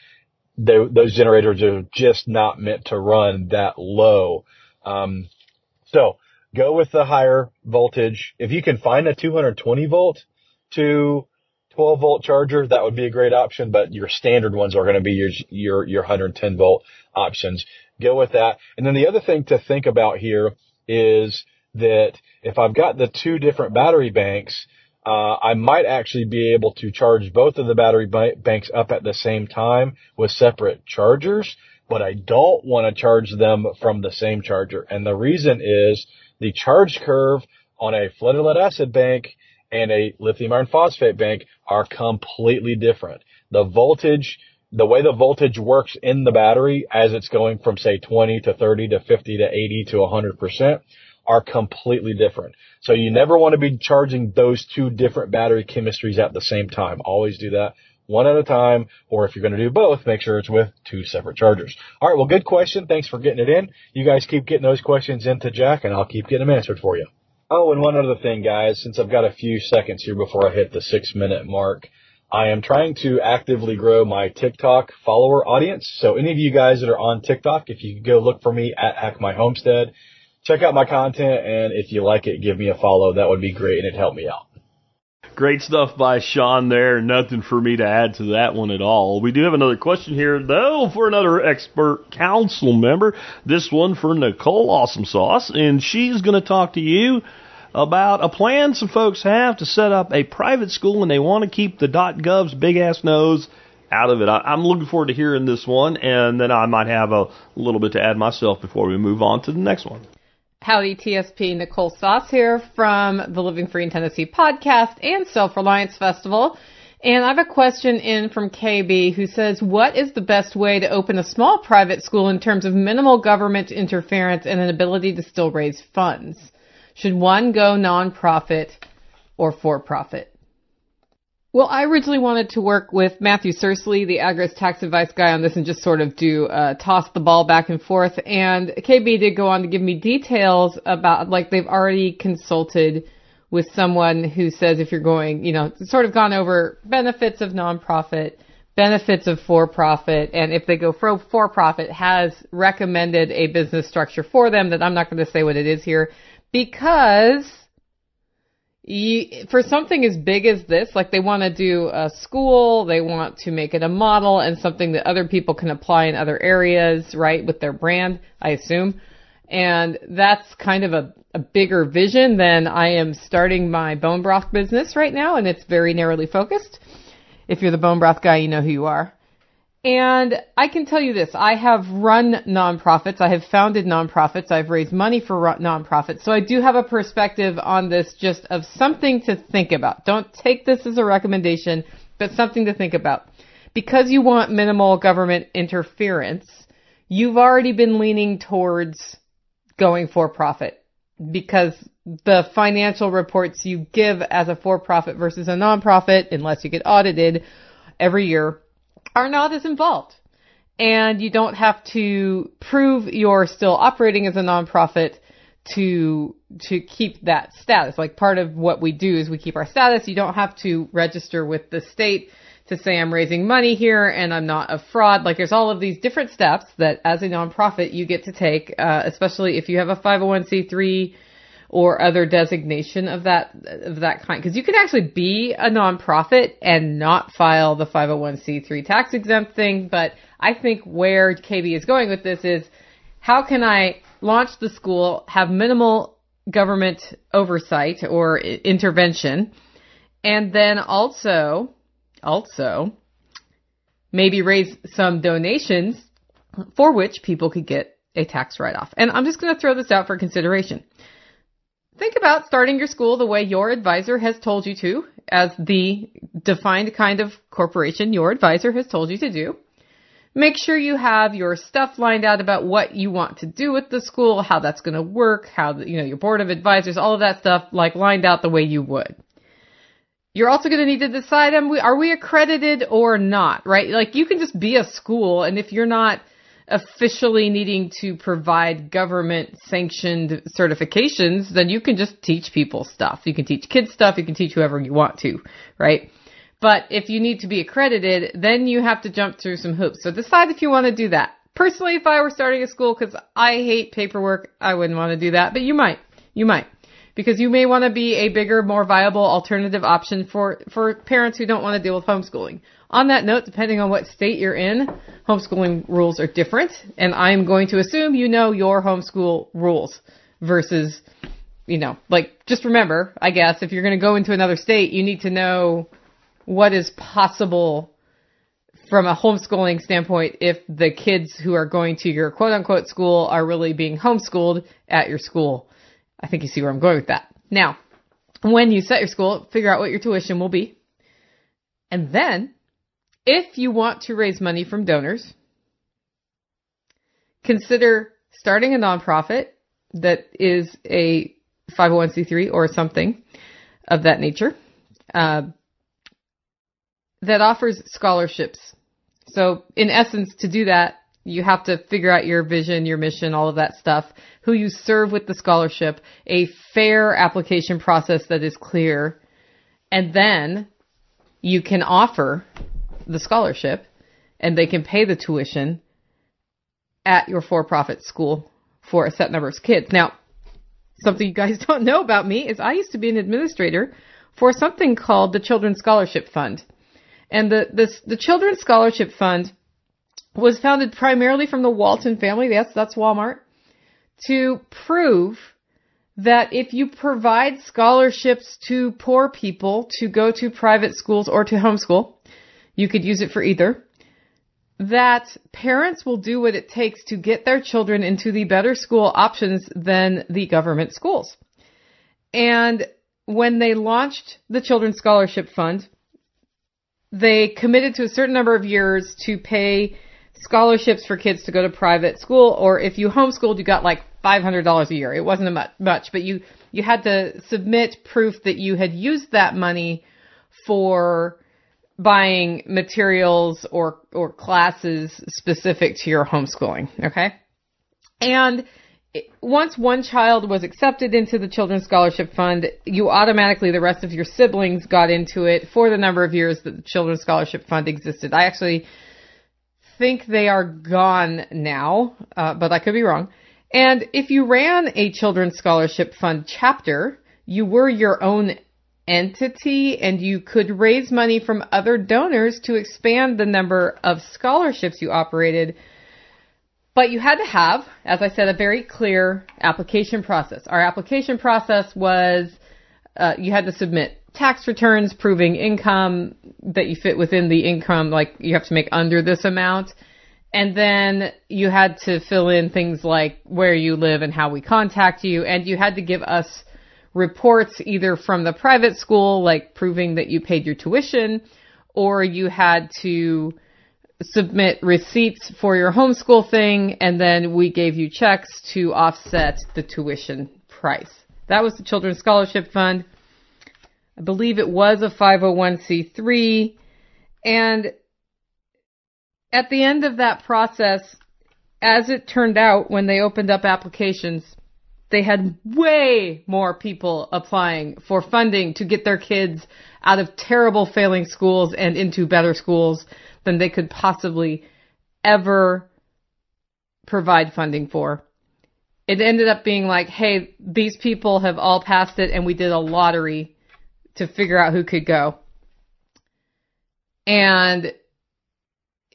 S6: they, those generators are just not meant to run that low um, so go with the higher voltage. If you can find a 220 volt to 12 volt charger, that would be a great option, but your standard ones are going to be your, your, your 110 volt options. Go with that. And then the other thing to think about here is that if I've got the two different battery banks, uh, I might actually be able to charge both of the battery banks up at the same time with separate chargers but I don't want to charge them from the same charger. And the reason is the charge curve on a flooded lead acid bank and a lithium iron phosphate bank are completely different. The voltage, the way the voltage works in the battery as it's going from say 20 to 30 to 50 to 80 to 100% are completely different. So you never want to be charging those two different battery chemistries at the same time. Always do that one at a time, or if you're going to do both, make sure it's with two separate chargers. All right, well, good question. Thanks for getting it in. You guys keep getting those questions into Jack, and I'll keep getting them answered for you. Oh, and one other thing, guys, since I've got a few seconds here before I hit the six minute mark, I am trying to actively grow my TikTok follower audience. So any of you guys that are on TikTok, if you could go look for me at Hack My Homestead, check out my content, and if you like it, give me a follow. That would be great, and it'd help me out.
S1: Great stuff by Sean there. Nothing for me to add to that one at all. We do have another question here, though, for another expert council member. This one for Nicole Awesome Sauce, and she's going to talk to you about a plan some folks have to set up a private school and they want to keep the .gov's big ass nose out of it. I, am looking forward to hearing this one, and then I might have a little bit to add myself before we move on to the next one.
S7: Howdy TSP, Nicole Sauce here from the Living Free in Tennessee podcast and Self Reliance Festival. And I have a question in from KB who says, what is the best way to open a small private school in terms of minimal government interference and an ability to still raise funds? Should one go nonprofit or for profit? Well, I originally wanted to work with Matthew Sursley, the Agris tax advice guy on this and just sort of do, uh, toss the ball back and forth. And KB did go on to give me details about, like, they've already consulted with someone who says if you're going, you know, sort of gone over benefits of nonprofit, benefits of for-profit, and if they go for for-profit, has recommended a business structure for them that I'm not going to say what it is here because you, for something as big as this, like they want to do a school, they want to make it a model and something that other people can apply in other areas, right, with their brand, I assume. And that's kind of a, a bigger vision than I am starting my bone broth business right now, and it's very narrowly focused. If you're the bone broth guy, you know who you are. And I can tell you this, I have run nonprofits, I have founded nonprofits, I've raised money for nonprofits, so I do have a perspective on this just of something to think about. Don't take this as a recommendation, but something to think about. Because you want minimal government interference, you've already been leaning towards going for profit because the financial reports you give as a for profit versus a nonprofit, unless you get audited every year, are not as involved. And you don't have to prove you're still operating as a nonprofit to to keep that status. Like part of what we do is we keep our status. You don't have to register with the state to say I'm raising money here and I'm not a fraud. Like there's all of these different steps that as a nonprofit you get to take, uh, especially if you have a 501c3 or other designation of that of that kind. Because you can actually be a nonprofit and not file the 501c3 tax exempt thing but I think where KB is going with this is how can I launch the school have minimal government oversight or intervention and then also also maybe raise some donations for which people could get a tax write off and I'm just going to throw this out for consideration Think about starting your school the way your advisor has told you to, as the defined kind of corporation your advisor has told you to do. Make sure you have your stuff lined out about what you want to do with the school, how that's going to work, how, you know, your board of advisors, all of that stuff, like lined out the way you would. You're also going to need to decide, are we accredited or not, right? Like you can just be a school and if you're not officially needing to provide government sanctioned certifications, then you can just teach people stuff. You can teach kids stuff, you can teach whoever you want to, right? But if you need to be accredited, then you have to jump through some hoops. So decide if you want to do that. Personally, if I were starting a school, because I hate paperwork, I wouldn't want to do that, but you might. You might. Because you may want to be a bigger, more viable alternative option for, for parents who don't want to deal with homeschooling. On that note, depending on what state you're in, homeschooling rules are different, and I'm going to assume you know your homeschool rules versus, you know, like just remember, I guess, if you're going to go into another state, you need to know what is possible from a homeschooling standpoint if the kids who are going to your quote unquote school are really being homeschooled at your school. I think you see where I'm going with that. Now, when you set your school, figure out what your tuition will be. And then if you want to raise money from donors, consider starting a nonprofit that is a 501c3 or something of that nature uh, that offers scholarships. So, in essence, to do that, you have to figure out your vision, your mission, all of that stuff, who you serve with the scholarship, a fair application process that is clear, and then you can offer the scholarship and they can pay the tuition at your for-profit school for a set number of kids. Now, something you guys don't know about me is I used to be an administrator for something called the Children's Scholarship Fund. And the, the Children's Scholarship Fund was founded primarily from the Walton family. Yes, that's Walmart. To prove that if you provide scholarships to poor people to go to private schools or to homeschool, you could use it for either. That parents will do what it takes to get their children into the better school options than the government schools. And when they launched the Children's Scholarship Fund, they committed to a certain number of years to pay scholarships for kids to go to private school, or if you homeschooled, you got like $500 a year. It wasn't a much, but you, you had to submit proof that you had used that money for buying materials or, or classes specific to your homeschooling. Okay. And once one child was accepted into the Children's Scholarship Fund, you automatically, the rest of your siblings got into it for the number of years that the Children's Scholarship Fund existed. I actually think they are gone now, uh, but I could be wrong. And if you ran a Children's Scholarship Fund chapter, you were your own entity and you could raise money from other donors to expand the number of scholarships you operated. But you had to have, as I said, a very clear application process. Our application process was uh, you had to submit tax returns proving income that you fit within the income, like you have to make under this amount. And then you had to fill in things like where you live and how we contact you. And you had to give us reports either from the private school, like proving that you paid your tuition, or you had to submit receipts for your homeschool thing, and then we gave you checks to offset the tuition price. That was the Children's Scholarship Fund. I believe it was a 501c3. And at the end of that process, as it turned out, when they opened up applications, they had way more people applying for funding to get their kids out of terrible failing schools and into better schools than they could possibly ever provide funding for. It ended up being like, hey, these people have all passed it and we did a lottery to figure out who could go. And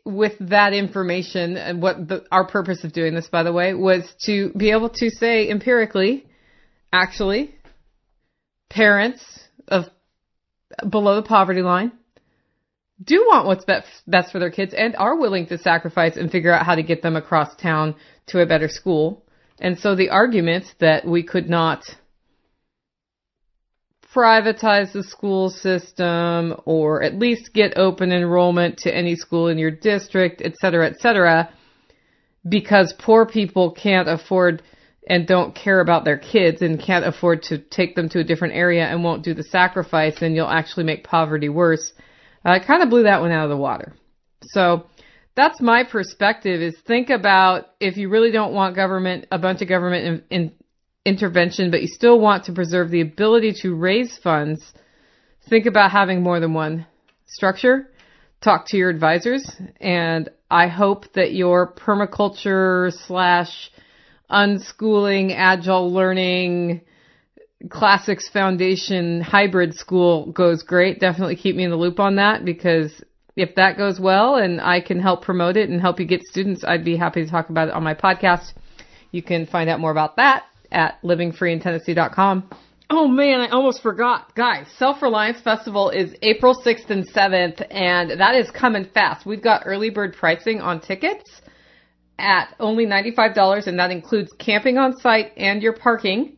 S7: with that information, and what the, our purpose of doing this, by the way, was to be able to say empirically, actually, parents of below the poverty line do want what's best, best for their kids and are willing to sacrifice and figure out how to get them across town to a better school. And so the argument that we could not privatize the school system or at least get open enrollment to any school in your district, et cetera, et cetera, because poor people can't afford and don't care about their kids and can't afford to take them to a different area and won't do the sacrifice and you'll actually make poverty worse. I uh, kind of blew that one out of the water. So that's my perspective is think about if you really don't want government, a bunch of government in, in intervention, but you still want to preserve the ability to raise funds, think about having more than one structure. Talk to your advisors, and I hope that your permaculture slash unschooling, agile learning, classics foundation hybrid school goes great. Definitely keep me in the loop on that because if that goes well and I can help promote it and help you get students, I'd be happy to talk about it on my podcast. You can find out more about that at livingfreeintennessee.com. Oh man, I almost forgot. Guys, Self Reliance Festival is April 6th and 7th, and that is coming fast. We've got early bird pricing on tickets at only $95, and that includes camping on site and your parking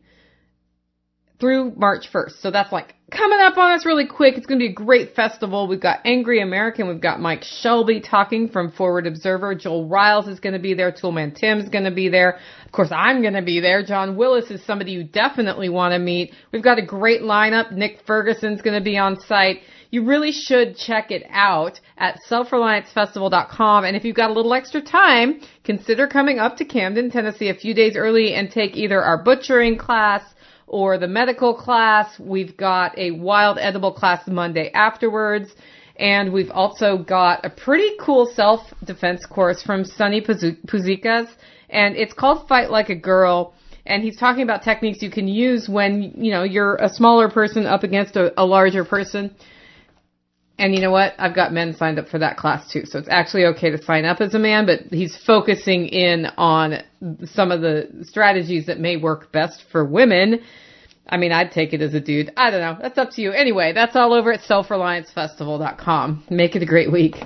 S7: through March 1st. So that's like coming up on us really quick. It's going to be a great festival. We've got Angry American. We've got Mike Shelby talking from Forward Observer. Joel Riles is going to be there. Toolman Tim's going to be there. Of course, I'm going to be there. John Willis is somebody you definitely want to meet. We've got a great lineup. Nick Ferguson's going to be on site. You really should check it out at selfreliancefestival.com. And if you've got a little extra time, consider coming up to Camden, Tennessee a few days early and take either our butchering class or the medical class. We've got a wild edible class Monday afterwards. And we've also got a pretty cool self-defense course from Sonny Puzikas. And it's called Fight Like a Girl. And he's talking about techniques you can use when, you know, you're a smaller person up against a, a larger person. And you know what? I've got men signed up for that class too. So it's actually okay to sign up as a man, but he's focusing in on some of the strategies that may work best for women. I mean, I'd take it as a dude. I don't know. That's up to you. Anyway, that's all over at selfreliancefestival.com. Make it a great week.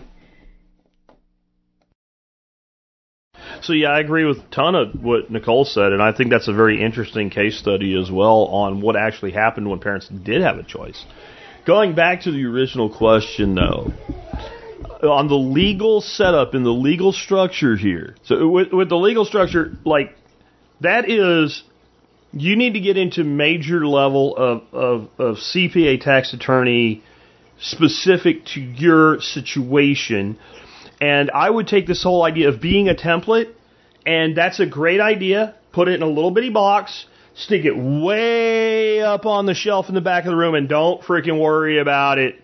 S1: So yeah, I agree with a ton of what Nicole said, and I think that's a very interesting case study as well on what actually happened when parents did have a choice. Going back to the original question, though, on the legal setup and the legal structure here. So with, with the legal structure, like that is, you need to get into major level of, of, of CPA tax attorney specific to your situation. And I would take this whole idea of being a template, and that's a great idea. Put it in a little bitty box Stick it way up on the shelf in the back of the room and don't freaking worry about it.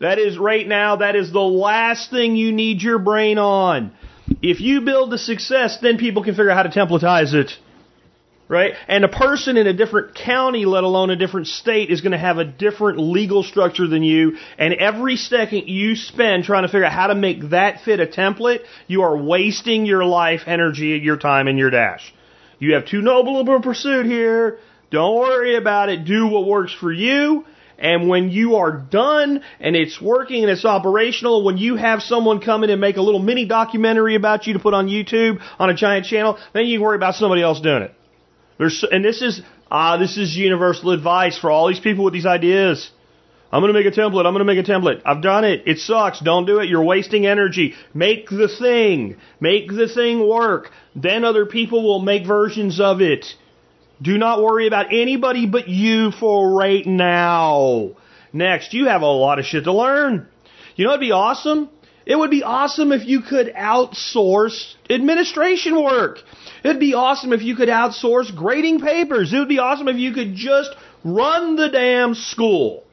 S1: That is right now, that is the last thing you need your brain on. If you build the success, then people can figure out how to templatize it. Right? And a person in a different county, let alone a different state, is going to have a different legal structure than you. And every second you spend trying to figure out how to make that fit a template, you are wasting your life, energy, your time, and your dash. You have too noble pursuit here. Don't worry about it. Do what works for you. And when you are done and it's working and it's operational, when you have someone come in and make a little mini documentary about you to put on YouTube on a giant channel, then you can worry about somebody else doing it. There's, and this is, ah, this is universal advice for all these people with these ideas. I'm going to make a template. I'm going to make a template. I've done it. It sucks. Don't do it. You're wasting energy. Make the thing. Make the thing work. Then other people will make versions of it. Do not worry about anybody but you for right now. Next, you have a lot of shit to learn. You know what'd be awesome? It would be awesome if you could outsource administration work. It'd be awesome if you could outsource grading papers. It would be awesome if you could just run the damn school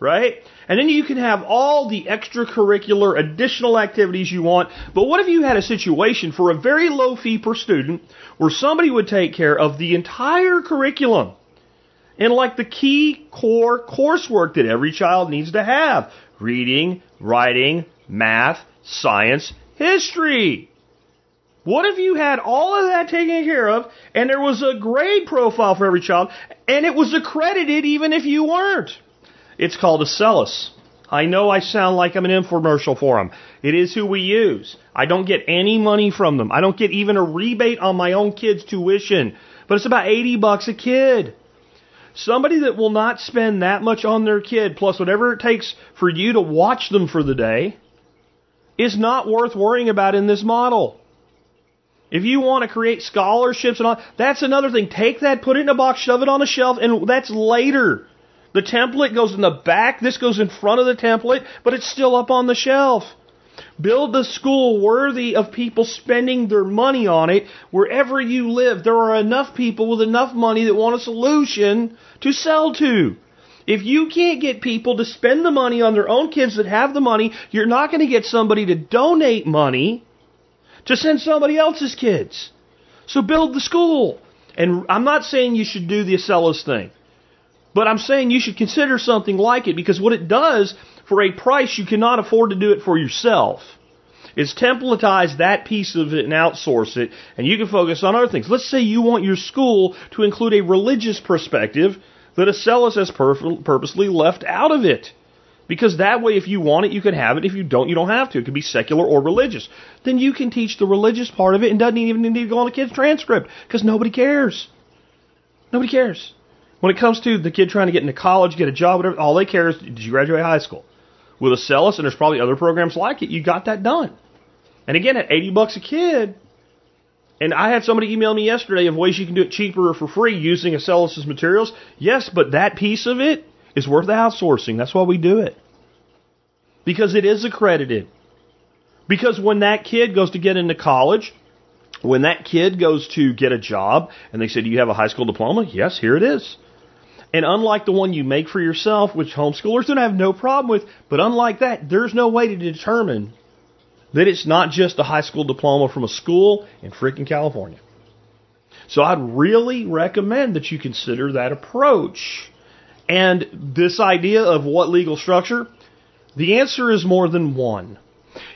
S1: right? And then you can have all the extracurricular additional activities you want. But what if you had a situation for a very low fee per student where somebody would take care of the entire curriculum and like the key core coursework that every child needs to have reading, writing, math, science, history. What if you had all of that taken care of and there was a grade profile for every child and it was accredited even if you weren't? It's called Acellus. I know I sound like I'm an infomercial for them. It is who we use. I don't get any money from them. I don't get even a rebate on my own kid's tuition. But it's about 80 bucks a kid. Somebody that will not spend that much on their kid, plus whatever it takes for you to watch them for the day, is not worth worrying about in this model. If you want to create scholarships and all, that's another thing. Take that, put it in a box, shove it on a shelf, and that's later. The template goes in the back, this goes in front of the template, but it's still up on the shelf. Build the school worthy of people spending their money on it wherever you live. There are enough people with enough money that want a solution to sell to. If you can't get people to spend the money on their own kids that have the money, you're not going to get somebody to donate money to send somebody else's kids. So build the school. And I'm not saying you should do the Acellus thing. But I'm saying you should consider something like it because what it does for a price you cannot afford to do it for yourself is templatize that piece of it and outsource it, and you can focus on other things. Let's say you want your school to include a religious perspective that a Acellus has purposely left out of it. Because that way, if you want it, you can have it. If you don't, you don't have to. It can be secular or religious. Then you can teach the religious part of it and doesn't even need to go on the kid's transcript because nobody cares. Nobody cares. When it comes to the kid trying to get into college, get a job, whatever, all they care is did you graduate high school? With a Acellus, and there's probably other programs like it, you got that done. And again, at 80 bucks a kid, and I had somebody email me yesterday of ways you can do it cheaper or for free using a Acellus' materials. Yes, but that piece of it is worth the outsourcing. That's why we do it. Because it is accredited. Because when that kid goes to get into college, when that kid goes to get a job and they say, Do you have a high school diploma? Yes, here it is. And unlike the one you make for yourself, which homeschoolers don't have no problem with, but unlike that, there's no way to determine that it's not just a high school diploma from a school in freaking California. So I'd really recommend that you consider that approach. And this idea of what legal structure, the answer is more than one.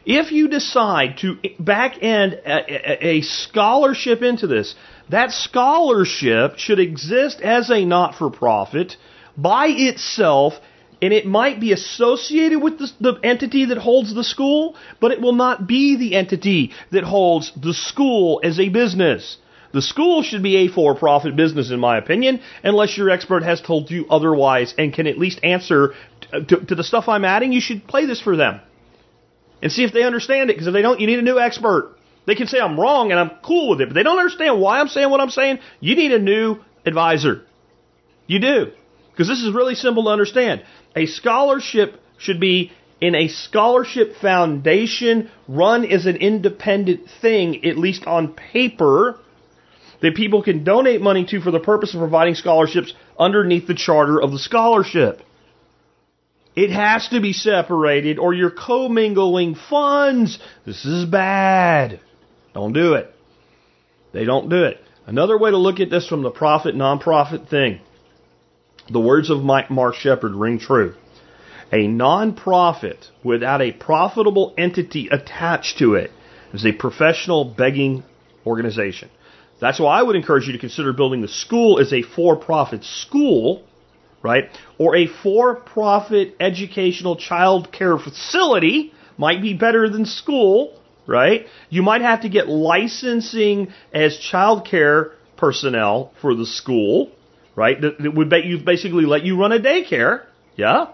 S1: If you decide to back end a, a, a scholarship into this, that scholarship should exist as a not for profit by itself, and it might be associated with the, the, entity that holds the school, but it will not be the entity that holds the school as a business. The school should be a for profit business, in my opinion, unless your expert has told you otherwise and can at least answer to, to the stuff I'm adding. You should play this for them and see if they understand it, because if they don't, you need a new expert. They can say I'm wrong and I'm cool with it, but they don't understand why I'm saying what I'm saying. You need a new advisor. You do. Because this is really simple to understand. A scholarship should be in a scholarship foundation run as an independent thing, at least on paper, that people can donate money to for the purpose of providing scholarships underneath the charter of the scholarship. It has to be separated or you're commingling funds. This is bad. Don't do it. They don't do it. Another way to look at this from the profit nonprofit thing. The words of Mike Mark Shepard ring true. A nonprofit without a profitable entity attached to it is a professional begging organization. That's why I would encourage you to consider building the school as a for-profit school right? Or a for-profit educational child care facility might be better than school, right? You might have to get licensing as child care personnel for the school, right? That would you basically let you run a daycare, yeah?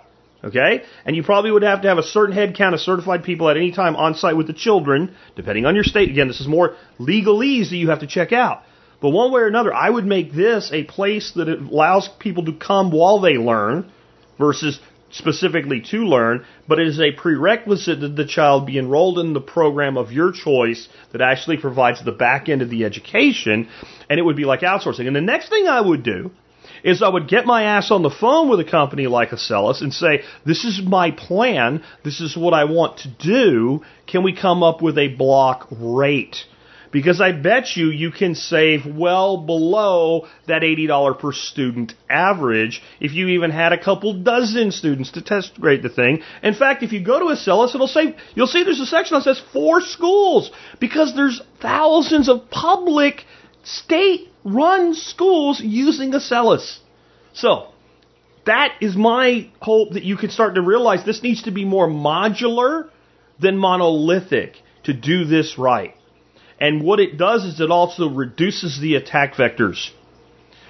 S1: Okay? And you probably would have to have a certain head count of certified people at any time on site with the children, depending on your state. Again, this is more legalese that you have to check out. But one way or another, I would make this a place that allows people to come while they learn versus specifically to learn, but it is a prerequisite that the child be enrolled in the program of your choice that actually provides the back end of the education, and it would be like outsourcing. And the next thing I would do is I would get my ass on the phone with a company like Acellus and say, this is my plan, this is what I want to do, can we come up with a block rate? Because I bet you you can save well below that $80 per student average if you even had a couple dozen students to test grade the thing. In fact, if you go to Acellus, it'll say, you'll see there's a section that says four schools because there's thousands of public state run schools using Acellus. So, that is my hope that you can start to realize this needs to be more modular than monolithic to do this right. And what it does is it also reduces the attack vectors.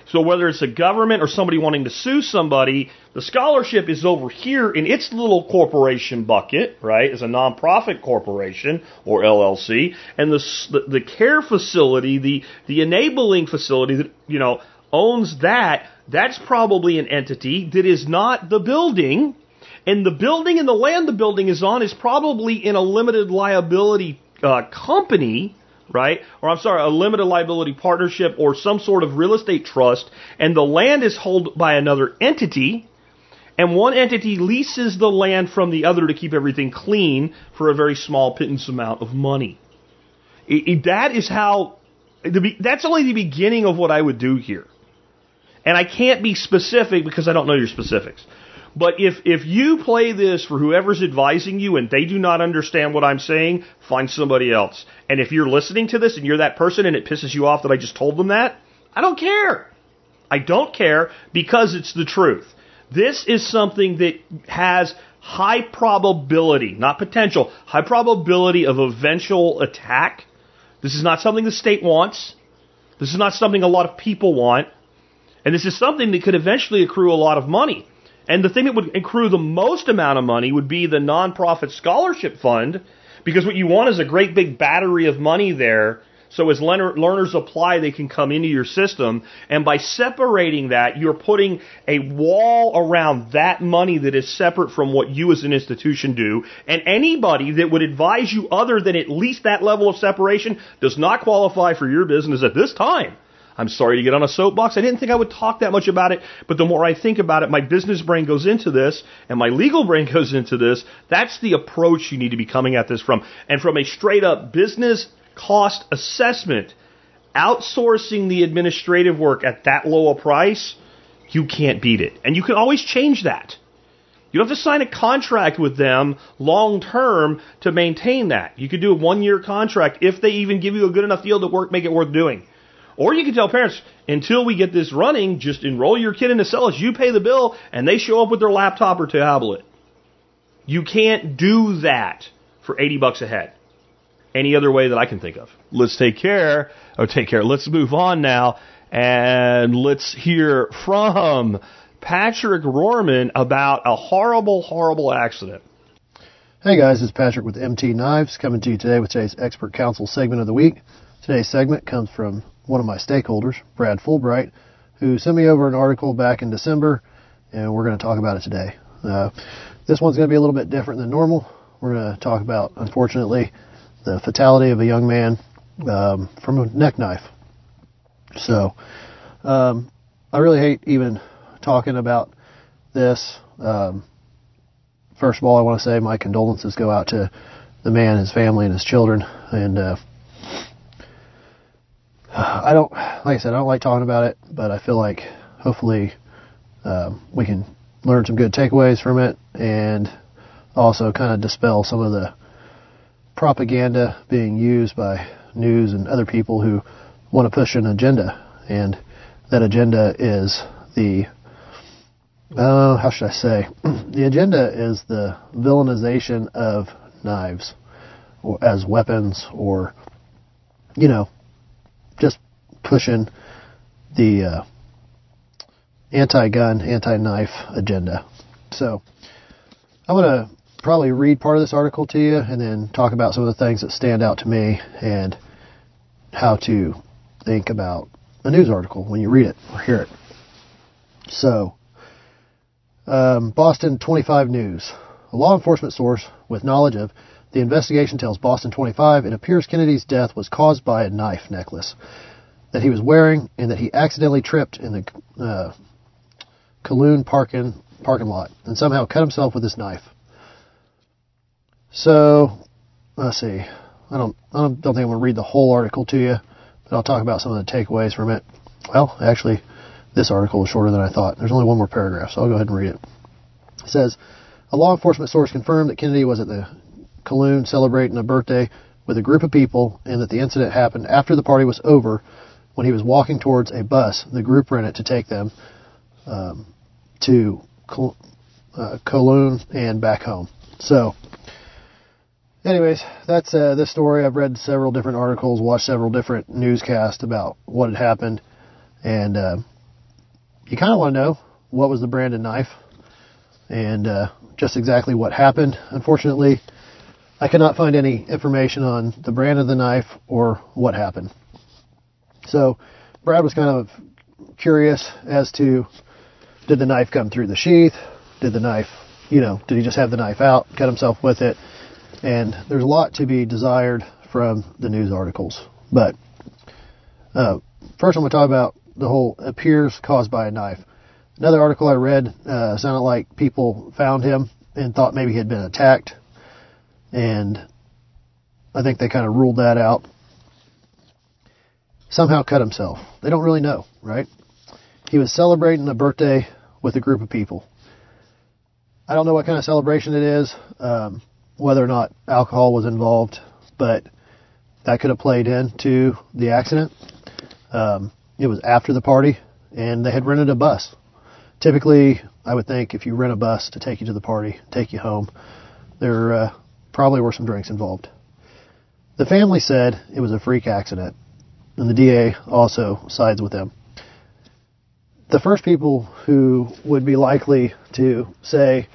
S1: So whether it's a government or somebody wanting to sue somebody, the scholarship is over here in its little corporation bucket, right, as a nonprofit corporation or LLC, and the, the, care facility, the the enabling facility that you know owns that, that's probably an entity that is not the building, and the building and the land the building is on is probably in a limited liability uh, company right? Or I'm sorry, a limited liability partnership or some sort of real estate trust, and the land is held by another entity, and one entity leases the land from the other to keep everything clean for a very small pittance amount of money. It, it, that is how, the, that's only the beginning of what I would do here. And I can't be specific because I don't know your specifics. But if, if you play this for whoever's advising you and they do not understand what I'm saying, find somebody else. And if you're listening to this and you're that person and it pisses you off that I just told them that, I don't care. I don't care because it's the truth. This is something that has high probability, not potential, high probability of eventual attack. This is not something the state wants. This is not something a lot of people want. And this is something that could eventually accrue a lot of money. And the thing that would accrue the most amount of money would be the nonprofit scholarship fund, because what you want is a great big battery of money there. So as learners apply, they can come into your system. And by separating that, you're putting a wall around that money that is separate from what you as an institution do. And anybody that would advise you other than at least that level of separation does not qualify for your business at this time. I'm sorry to get on a soapbox. I didn't think I would talk that much about it, but the more I think about it, my business brain goes into this and my legal brain goes into this. That's the approach you need to be coming at this from. And from a straight up business cost assessment, outsourcing the administrative work at that low a price, you can't beat it. And you can always change that. You don't have to sign a contract with them long term to maintain that. You could do a one year contract if they even give you a good enough deal to work, make it worth doing. Or you can tell parents, until we get this running, just enroll your kid in Acellus, you pay the bill, and they show up with their laptop or tablet. You can't do that for 80 bucks a head. Any other way that I can think of. Let's take care, or take care, let's move on now, and let's hear from Patrick Rorman about a horrible, horrible accident.
S8: Hey guys, it's Patrick with MT Knives coming to you today with today's Expert Council segment of the week. Today's segment comes from one of my stakeholders, Brad Fulbright, who sent me over an article back in December, and we're going to talk about it today. Uh, this one's going to be a little bit different than normal. We're going to talk about, unfortunately, the fatality of a young man um, from a neck knife. So, um, I really hate even talking about this. Um, first of all, I want to say my condolences go out to the man, his family, and his children, and uh, I don't, like I said, I don't like talking about it, but I feel like hopefully um, we can learn some good takeaways from it and also kind of dispel some of the propaganda being used by news and other people who want to push an agenda. And that agenda is the uh, how should I say? the agenda is the villainization of knives as weapons or, you know, pushing the uh, anti-gun, anti-knife agenda. So I'm going to probably read part of this article to you and then talk about some of the things that stand out to me and how to think about a news article when you read it or hear it. So, um, Boston 25 News. A law enforcement source with knowledge of the investigation tells Boston 25 it appears Kennedy's death was caused by a knife necklace that he was wearing and that he accidentally tripped in the uh, Kowloon parking, parking lot and somehow cut himself with his knife. So, let's see. I don't, I don't, don't think I'm going to read the whole article to you, but I'll talk about some of the takeaways from it. Well, actually, this article is shorter than I thought. There's only one more paragraph, so I'll go ahead and read it. It says, a law enforcement source confirmed that Kennedy was at the Kowloon celebrating a birthday with a group of people and that the incident happened after the party was over when he was walking towards a bus the group rented to take them um, to uh, Kowloon and back home. So, anyways, that's uh, this story. I've read several different articles, watched several different newscasts about what had happened, and uh, you kind of want to know what was the brand of knife and uh, just exactly what happened. Unfortunately, I cannot find any information on the brand of the knife or what happened. So, Brad was kind of curious as to did the knife come through the sheath? Did the knife, you know, did he just have the knife out, cut himself with it? And there's a lot to be desired from the news articles. But uh, first, I'm going to talk about the whole appears caused by a knife. Another article I read uh, sounded like people found him and thought maybe he had been attacked, and I think they kind of ruled that out. Somehow cut himself. They don't really know, right? He was celebrating a birthday with a group of people. I don't know what kind of celebration it is, um, whether or not alcohol was involved, but that could have played into the accident. Um, it was after the party, and they had rented a bus. Typically, I would think if you rent a bus to take you to the party, take you home, there uh, probably were some drinks involved. The family said it was a freak accident, and the DA also sides with them. The first people who would be likely to say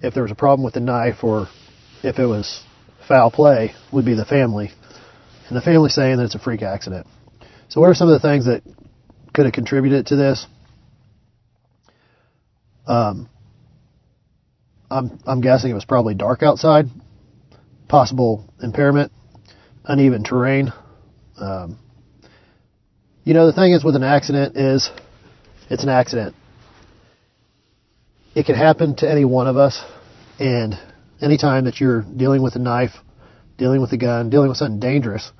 S8: if there was a problem with the knife or if it was foul play would be the family. And the family saying that it's a freak accident. So what are some of the things that could have contributed to this? Um, I'm, I'm guessing it was probably dark outside, possible impairment, uneven terrain. Um, you know, the thing is with an accident is it's an accident. It can happen to any one of us, and anytime that you're dealing with a knife, dealing with a gun, dealing with something dangerous,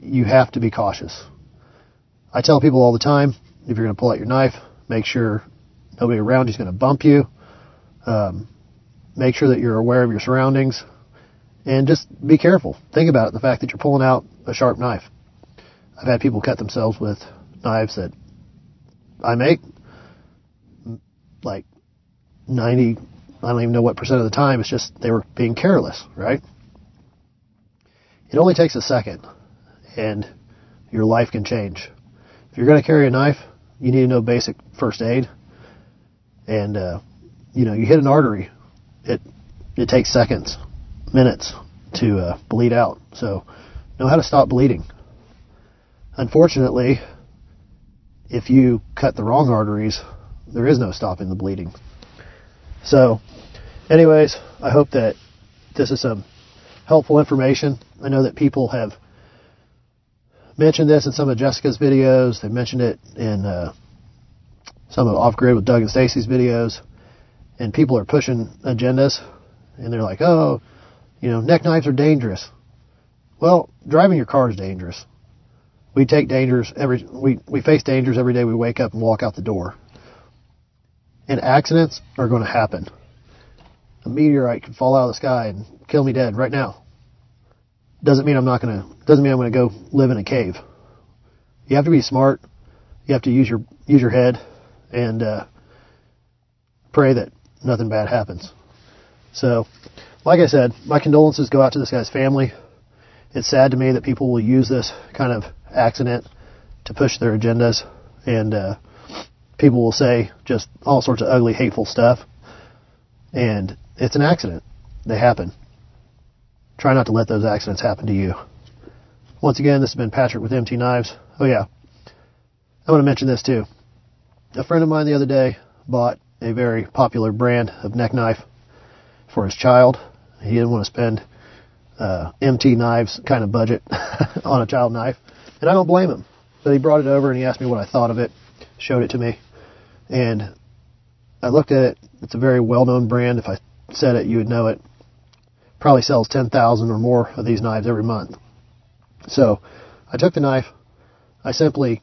S8: you have to be cautious. I tell people all the time, if you're going to pull out your knife, make sure nobody around you is going to bump you. Um, make sure that you're aware of your surroundings, and just be careful. Think about it, the fact that you're pulling out a sharp knife. I've had people cut themselves with knives that I make. Like 90, I don't even know what percent of the time, it's just they were being careless, right? It only takes a second, and your life can change. If you're going to carry a knife, you need to know basic first aid. And, uh, you know, you hit an artery, it, it takes seconds, minutes to uh, bleed out. So know how to stop bleeding. Unfortunately, if you cut the wrong arteries, there is no stopping the bleeding. So, anyways, I hope that this is some helpful information. I know that people have mentioned this in some of Jessica's videos. They mentioned it in uh, some of Off Grid with Doug and Stacy's videos. And people are pushing agendas, and they're like, oh, you know, neck knives are dangerous. Well, driving your car is dangerous. We take dangers every we, we face dangers every day we wake up and walk out the door. And accidents are going to happen. A meteorite could fall out of the sky and kill me dead right now. Doesn't mean I'm not going to doesn't mean I'm going to go live in a cave. You have to be smart. You have to use your use your head and uh, pray that nothing bad happens. So, like I said, my condolences go out to this guy's family. It's sad to me that people will use this kind of accident to push their agendas, and uh, people will say just all sorts of ugly, hateful stuff. And it's an accident. They happen. Try not to let those accidents happen to you. Once again, this has been Patrick with MT Knives. Oh yeah, I want to mention this too. A friend of mine the other day bought a very popular brand of neck knife for his child. He didn't want to spend uh, MT knives kind of budget on a child knife, and I don't blame him. But he brought it over and he asked me what I thought of it, showed it to me, and I looked at it. It's a very well-known brand. If I said it, you would know it. Probably sells 10,000 or more of these knives every month. So I took the knife. I simply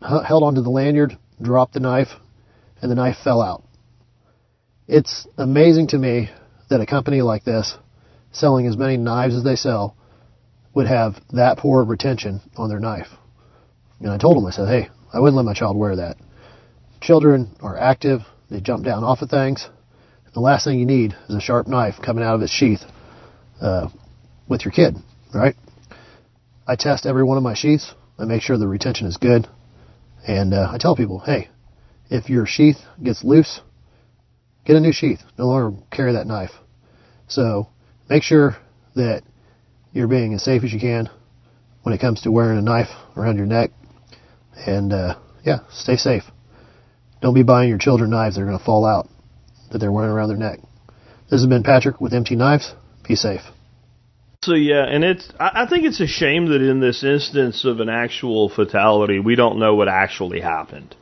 S8: held onto the lanyard, dropped the knife, and the knife fell out. It's amazing to me that a company like this, selling as many knives as they sell, would have that poor retention on their knife. And I told them, I said, hey, I wouldn't let my child wear that. Children are active, they jump down off of things. The last thing you need is a sharp knife coming out of its sheath uh, with your kid, right? I test every one of my sheaths. I make sure the retention is good. And uh, I tell people, hey, if your sheath gets loose, get a new sheath. No longer carry that knife. So make sure that you're being as safe as you can when it comes to wearing a knife around your neck. And uh, yeah, stay safe. Don't be buying your children knives that are going to fall out that they're wearing around their neck. This has been Patrick with MT Knives. Be safe.
S1: So yeah, and it's I I think it's a shame that in this instance of an actual fatality, we don't know what actually happened.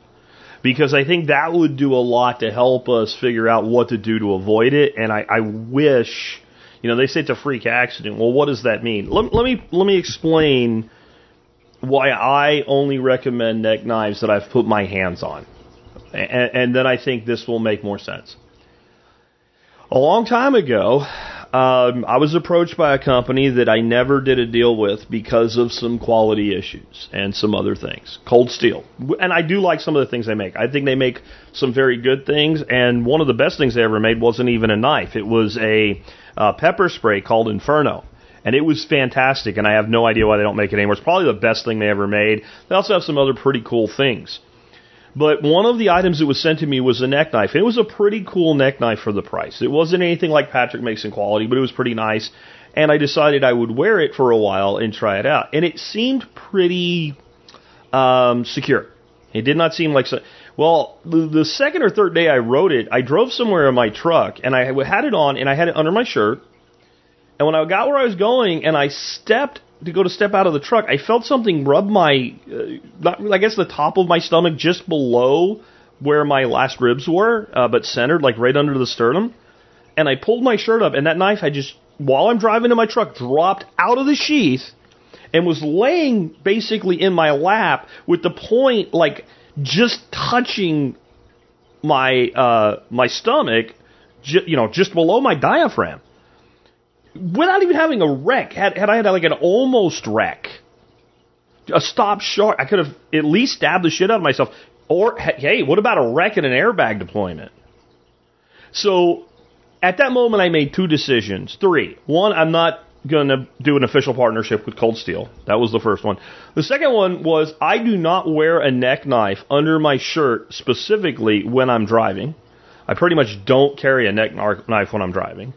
S1: Because I think that would do a lot to help us figure out what to do to avoid it. And I, I wish, you know, they say it's a freak accident. Well, what does that mean? Let, let me let me explain why I only recommend neck knives that I've put my hands on, and, and then I think this will make more sense. A long time ago, um, I was approached by a company that I never did a deal with because of some quality issues and some other things. Cold Steel. And I do like some of the things they make. I think they make some very good things, and one of the best things they ever made wasn't even a knife. It was a uh, pepper spray called Inferno. And it was fantastic, and I have no idea why they don't make it anymore. It's probably the best thing they ever made. They also have some other pretty cool things. But one of the items that was sent to me was a neck knife. It was a pretty cool neck knife for the price. It wasn't anything like Patrick makes in quality, but it was pretty nice. And I decided I would wear it for a while and try it out. And it seemed pretty um, secure. It did not seem like so. Well, the, the second or third day I rode it, I drove somewhere in my truck and I had it on and I had it under my shirt. And when I got where I was going and I stepped to go to step out of the truck, I felt something rub my, uh, not, I guess the top of my stomach just below where my last ribs were, uh, but centered like right under the sternum. And I pulled my shirt up, and that knife had just, while I'm driving in my truck, dropped out of the sheath and was laying basically in my lap with the point like just touching my uh, my stomach, you know, just below my diaphragm without even having a wreck, had, had I had like an almost wreck, a stop short, I could have at least stabbed the shit out of myself. Or, hey, what about a wreck and an airbag deployment? So, at that moment, I made two decisions. Three. One, I'm not going to do an official partnership with Cold Steel. That was the first one. The second one was I do not wear a neck knife under my shirt specifically when I'm driving. I pretty much don't carry a neck knife when I'm driving.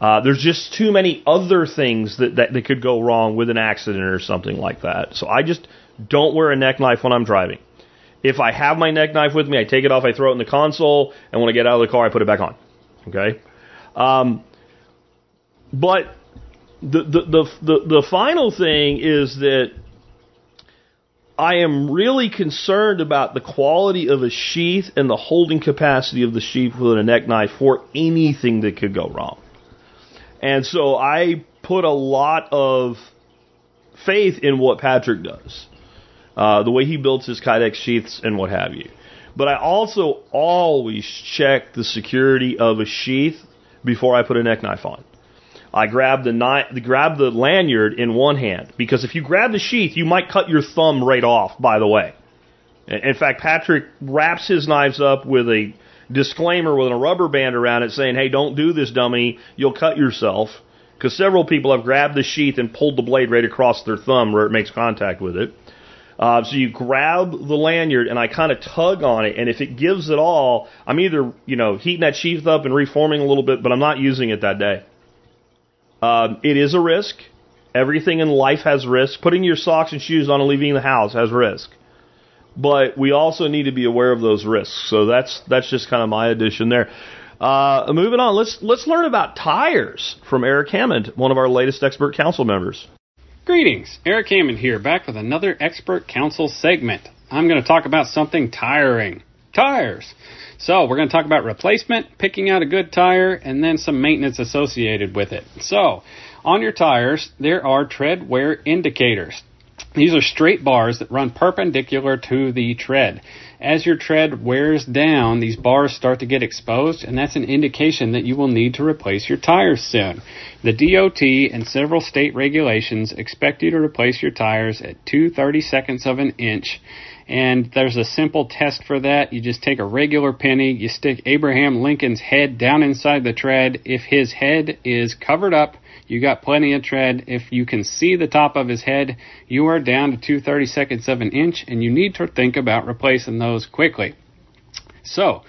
S1: Uh, there's just too many other things that, that, that could go wrong with an accident or something like that. So I just don't wear a neck knife when I'm driving. If I have my neck knife with me, I take it off, I throw it in the console, and when I get out of the car, I put it back on. Okay? Um, but the, the, the, the, the final thing is that I am really concerned about the quality of a sheath and the holding capacity of the sheath with a neck knife for anything that could go wrong. And so I put a lot of faith in what Patrick does, uh, the way he builds his Kydex sheaths and what have you. But I also always check the security of a sheath before I put a neck knife on. I grab the knife, grab the lanyard in one hand because if you grab the sheath, you might cut your thumb right off. By the way, in fact, Patrick wraps his knives up with a disclaimer with a rubber band around it saying, hey, don't do this, dummy. You'll cut yourself. Because several people have grabbed the sheath and pulled the blade right across their thumb where it makes contact with it. Uh, so you grab the lanyard and I kind of tug on it, and if it gives at all, I'm either you know heating that sheath up and reforming a little bit, but I'm not using it that day. Um, it is a risk. Everything in life has risk. Putting your socks and shoes on and leaving the house has risk. But we also need to be aware of those risks. So that's that's just kind of my addition there. Uh, moving on, let's let's learn about tires from Eric Hammond, one of our latest expert council members.
S9: Greetings, Eric Hammond here, back with another expert council segment. I'm going to talk about something tiring. Tires. So, we're going to talk about replacement, picking out a good tire, and then some maintenance associated with it. So, on your tires, there are tread wear indicators. These are straight bars that run perpendicular to the tread. As your tread wears down, these bars start to get exposed, and that's an indication that you will need to replace your tires soon. The DOT and several state regulations expect you to replace your tires at 2 30 seconds of an inch. And there's a simple test for that. You just take a regular penny, you stick Abraham Lincoln's head down inside the tread. If his head is covered up, you got plenty of tread. If you can see the top of his head, you are down to 2 30 seconds of an inch, and you need to think about replacing those quickly. So,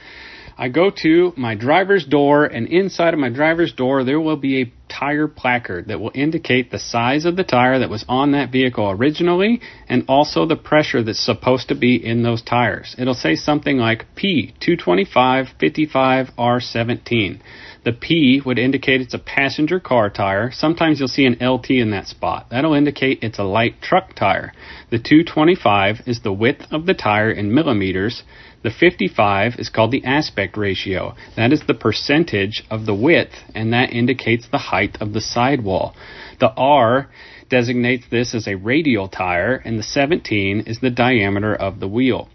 S9: I go to my driver's door, and inside of my driver's door, there will be a tire placard that will indicate the size of the tire that was on that vehicle originally and also the pressure that's supposed to be in those tires. It'll say something like P225 55 R17. The P would indicate it's a passenger car tire. Sometimes you'll see an LT in that spot. That'll indicate it's a light truck tire. The 225 is the width of the tire in millimeters. The 55 is called the aspect ratio. That is the percentage of the width, and that indicates the height of the sidewall. The R designates this as a radial tire, and the 17 is the diameter of the wheel.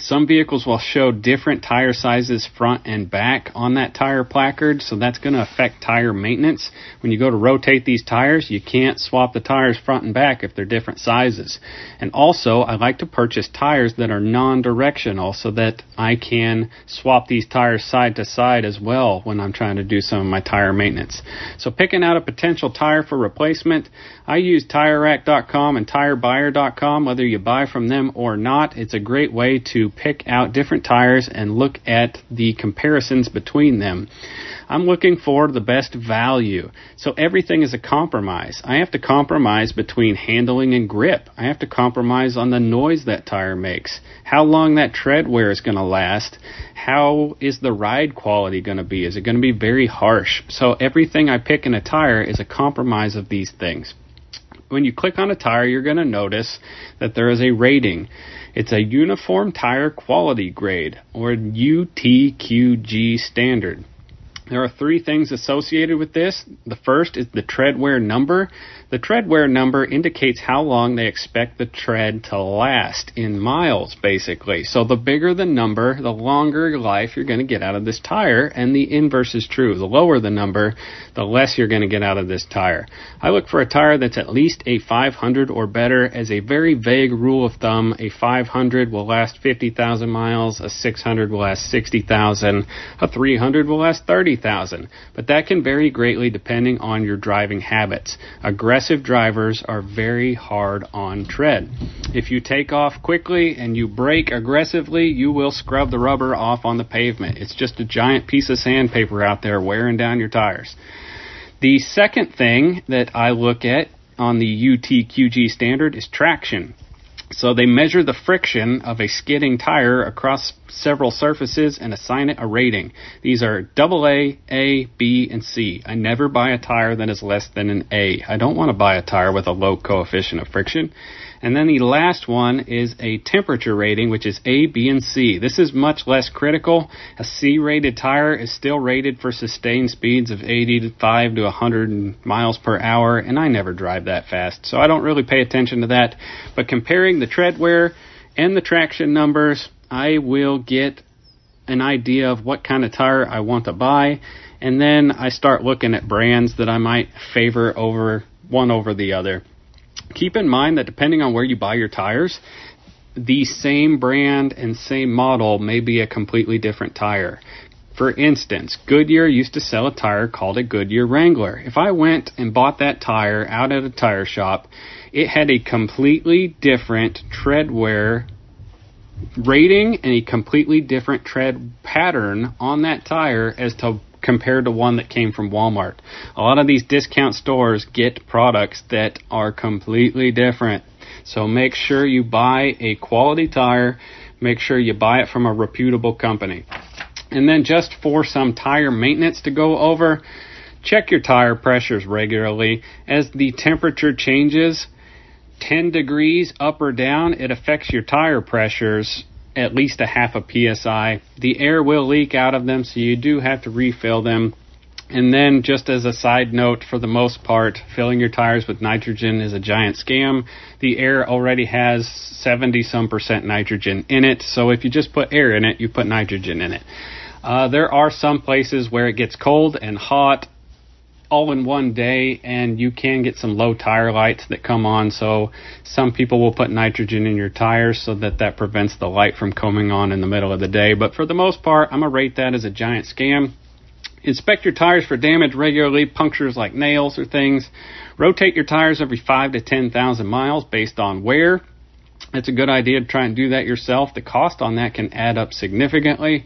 S9: Some vehicles will show different tire sizes front and back on that tire placard, so that's going to affect tire maintenance. When you go to rotate these tires, you can't swap the tires front and back if they're different sizes. And also, I like to purchase tires that are non-directional so that I can swap these tires side to side as well when I'm trying to do some of my tire maintenance. So picking out a potential tire for replacement, I use TireRack.com and TireBuyer.com, whether you buy from them or not. It's a great way to pick out different tires and look at the comparisons between them. I'm looking for the best value. So everything is a compromise. I have to compromise between handling and grip. I have to compromise on the noise that tire makes, how long that tread wear is going to last, how is the ride quality going to be? Is it going to be very harsh? So everything I pick in a tire is a compromise of these things when you click on a tire, you're going to notice that there is a rating. It's a Uniform Tire Quality Grade, or UTQG standard. There are three things associated with this. The first is the tread wear number. The tread wear number indicates how long they expect the tread to last in miles, basically. So the bigger the number, the longer life you're going to get out of this tire, and the inverse is true. The lower the number, the less you're going to get out of this tire. I look for a tire that's at least a 500 or better. As a very vague rule of thumb, a 500 will last 50,000 miles, a 600 will last 60,000, a 300 will last 30,000. But that can vary greatly depending on your driving habits. Aggressive aggressive drivers are very hard on tread. If you take off quickly and you brake aggressively, you will scrub the rubber off on the pavement. It's just a giant piece of sandpaper out there wearing down your tires. The second thing that I look at on the UTQG standard is traction. So they measure the friction of a skidding tire across several surfaces and assign it a rating. These are AA, A, B, and C. I never buy a tire that is less than an A. I don't want to buy a tire with a low coefficient of friction. And then the last one is a temperature rating, which is A, B, and C. This is much less critical. A C rated tire is still rated for sustained speeds of 85 to 100 miles per hour, and I never drive that fast, so I don't really pay attention to that. But comparing the tread wear and the traction numbers, I will get an idea of what kind of tire I want to buy, and then I start looking at brands that I might favor over one over the other keep in mind that depending on where you buy your tires, the same brand and same model may be a completely different tire. For instance, Goodyear used to sell a tire called a Goodyear Wrangler. If I went and bought that tire out at a tire shop, it had a completely different tread wear rating and a completely different tread pattern on that tire as to compared to one that came from Walmart. A lot of these discount stores get products that are completely different. So make sure you buy a quality tire, make sure you buy it from a reputable company. And then just for some tire maintenance to go over, check your tire pressures regularly. As the temperature changes 10 degrees up or down, it affects your tire pressures at least a half a psi. The air will leak out of them, so you do have to refill them. And then, just as a side note, for the most part, filling your tires with nitrogen is a giant scam. The air already has 70 some percent nitrogen in it, so if you just put air in it, you put nitrogen in it. Uh, there are some places where it gets cold and hot all in one day, and you can get some low tire lights that come on. So some people will put nitrogen in your tires so that that prevents the light from coming on in the middle of the day. But for the most part, I'm gonna rate that as a giant scam. Inspect your tires for damage regularly, punctures like nails or things. Rotate your tires every five to ten thousand miles based on wear. It's a good idea to try and do that yourself. The cost on that can add up significantly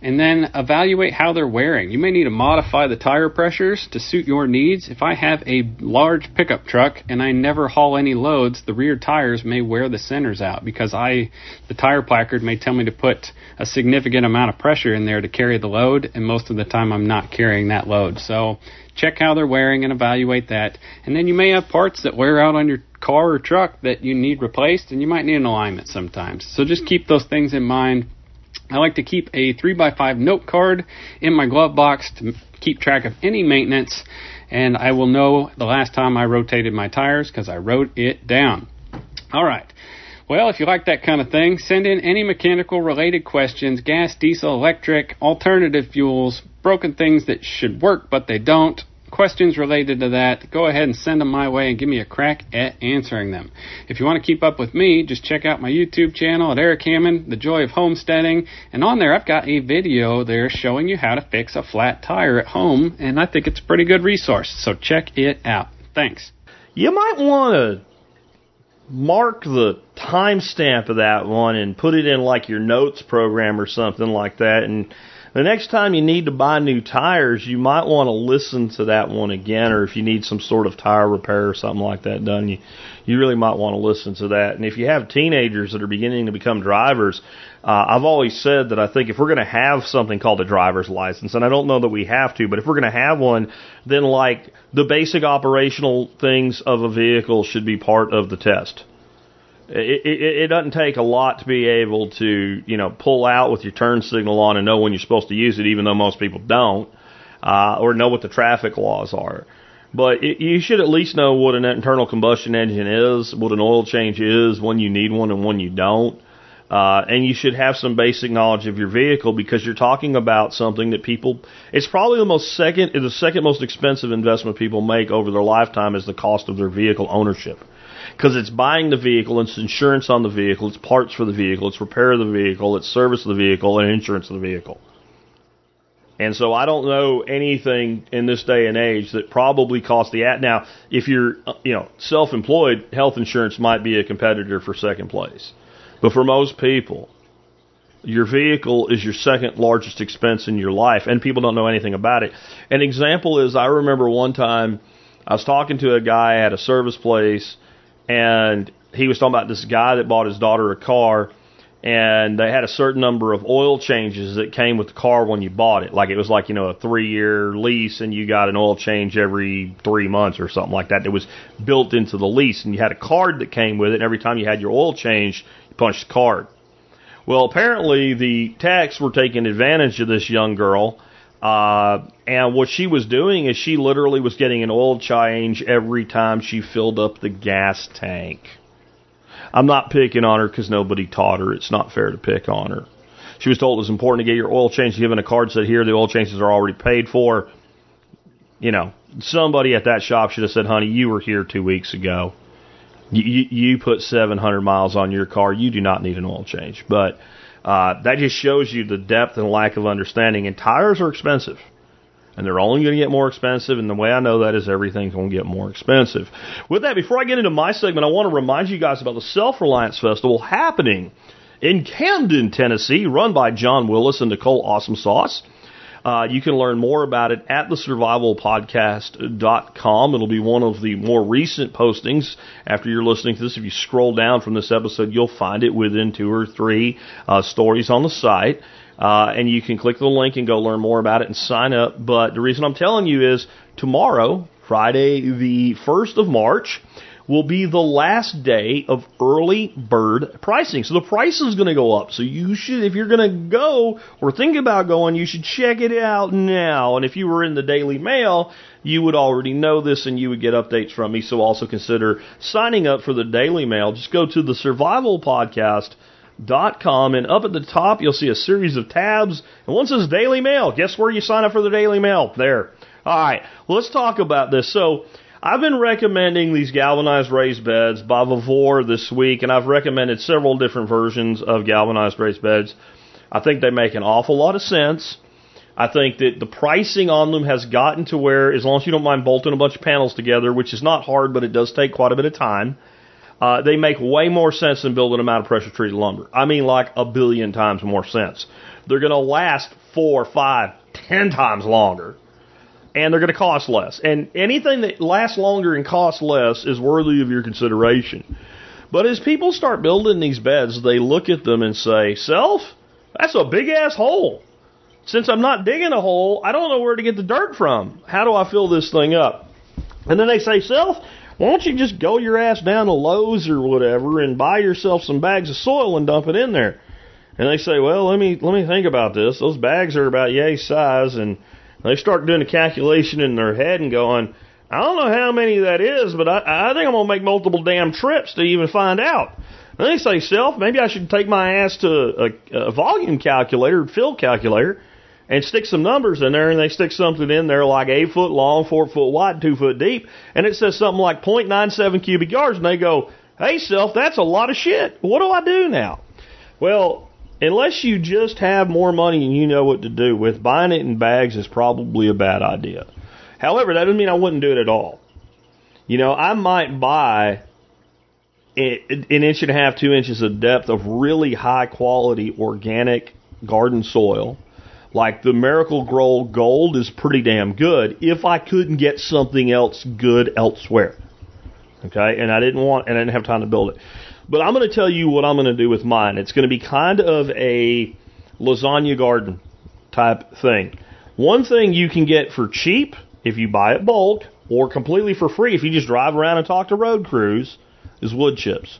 S9: and then evaluate how they're wearing. You may need to modify the tire pressures to suit your needs. If I have a large pickup truck and I never haul any loads, the rear tires may wear the centers out because I the tire placard may tell me to put a significant amount of pressure in there to carry the load and most of the time I'm not carrying that load. So check how they're wearing and evaluate that. And then you may have parts that wear out on your car or truck that you need replaced and you might need an alignment sometimes. So just keep those things in mind I like to keep a 3x5 note card in my glove box to keep track of any maintenance, and I will know the last time I rotated my tires because I wrote it down. All right. Well, if you like that kind of thing, send in any mechanical related questions gas, diesel, electric, alternative fuels, broken things that should work but they don't, questions related to that, go ahead and send them my way and give me a crack at answering them. If you want to keep up with me, just check out my YouTube channel at Eric Hammond, The Joy of Homesteading, and on there I've got a video there showing you how to fix a flat tire at home, and I think it's a pretty good resource, so check it out. Thanks.
S1: You might want to mark the timestamp of that one and put it in like your notes program or something like that and the next time you need to buy new tires, you might want to listen to that one again, or if you need some sort of tire repair or something like that done, you you really might want to listen to that. And if you have teenagers that are beginning to become drivers, uh, I've always said that I think if we're going to have something called a driver's license, and I don't know that we have to, but if we're going to have one, then like the basic operational things of a vehicle should be part of the test. It, it, it doesn't take a lot to be able to, you know, pull out with your turn signal on and know when you're supposed to use it, even though most people don't, uh, or know what the traffic laws are. But it, you should at least know what an internal combustion engine is, what an oil change is, when you need one and when you don't. Uh, and you should have some basic knowledge of your vehicle because you're talking about something that people, it's probably the most second, the second most expensive investment people make over their lifetime is the cost of their vehicle ownership because it's buying the vehicle, it's insurance on the vehicle, it's parts for the vehicle, it's repair of the vehicle, it's service of the vehicle, and insurance of the vehicle. And so I don't know anything in this day and age that probably costs the at now. If you're you know self-employed, health insurance might be a competitor for second place, but for most people, your vehicle is your second largest expense in your life, and people don't know anything about it. An example is I remember one time I was talking to a guy at a service place and he was talking about this guy that bought his daughter a car and they had a certain number of oil changes that came with the car when you bought it. Like it was like, you know, a three year lease and you got an oil change every three months or something like that. It was built into the lease and you had a card that came with it and every time you had your oil change, you punched the card. Well, apparently the techs were taking advantage of this young girl uh, and what she was doing is she literally was getting an oil change every time she filled up the gas tank. I'm not picking on her because nobody taught her. It's not fair to pick on her. She was told it was important to get your oil change. Given a card said here the oil changes are already paid for. You know, somebody at that shop should have said, "Honey, you were here two weeks ago." You, you put 700 miles on your car, you do not need an oil change. But uh, that just shows you the depth and lack of understanding. And tires are expensive. And they're only going to get more expensive. And the way I know that is everything's going to get more expensive. With that, before I get into my segment, I want to remind you guys about the Self Reliance Festival happening in Camden, Tennessee, run by John Willis and Nicole Awesome Sauce. Uh, you can learn more about it at thesurvivalpodcast.com. It'll be one of the more recent postings after you're listening to this. If you scroll down from this episode, you'll find it within two or three uh, stories on the site. Uh, and you can click the link and go learn more about it and sign up. But the reason I'm telling you is tomorrow, Friday, the 1st of March, will be the last day of early bird pricing. So the price is going to go up. So you should, if you're going to go or think about going, you should check it out now. And if you were in the Daily Mail, you would already know this and you would get updates from me. So also consider signing up for the Daily Mail. Just go to the Survival Podcast dot com and up at the top you'll see a series of tabs and one says Daily Mail. Guess where you sign up for the Daily Mail? There. All right, let's talk about this. So I've been recommending these galvanized raised beds by Vevor this week, and I've recommended several different versions of galvanized raised beds. I think they make an awful lot of sense. I think that the pricing on them has gotten to where, as long as you don't mind bolting a bunch of panels together, which is not hard, but it does take quite a bit of time, uh, they make way more sense than building them out of pressure treated lumber. I mean, like a billion times more sense. They're going to last four, five, ten times longer and they're going to cost less. And anything that lasts longer and costs less is worthy of your consideration. But as people start building these beds, they look at them and say, Self, that's a big ass hole. Since I'm not digging a hole, I don't know where to get the dirt from. How do I fill this thing up? And then they say, Self, why don't you just go your ass down to Lowe's or whatever and buy yourself some bags of soil and dump it in there? And they say, well, let me let me think about this. Those bags are about yay size, and they start doing a calculation in their head and going, I don't know how many that is, but I, I think I'm going to make multiple damn trips to even find out. And they say, self, maybe I should take my ass to a, a volume calculator, fill calculator, and stick some numbers in there, and they stick something in there like eight foot long, four foot wide, two foot deep, and it says something like 0.97 cubic yards, and they go, hey, self, that's a lot of shit. What do I do now? Well, unless you just have more money and you know what to do with, buying it in bags is probably a bad idea. However, that doesn't mean I wouldn't do it at all. You know, I might buy an inch and a half, two inches of depth of really high quality organic garden soil. Like the Miracle-Gro Gold is pretty damn good if I couldn't get something else good elsewhere. Okay, and I didn't want, and I didn't have time to build it. But I'm going to tell you what I'm going to do with mine. It's going to be kind of a lasagna garden type thing. One thing you can get for cheap if you buy it bulk, or completely for free if you just drive around and talk to road crews, is wood chips.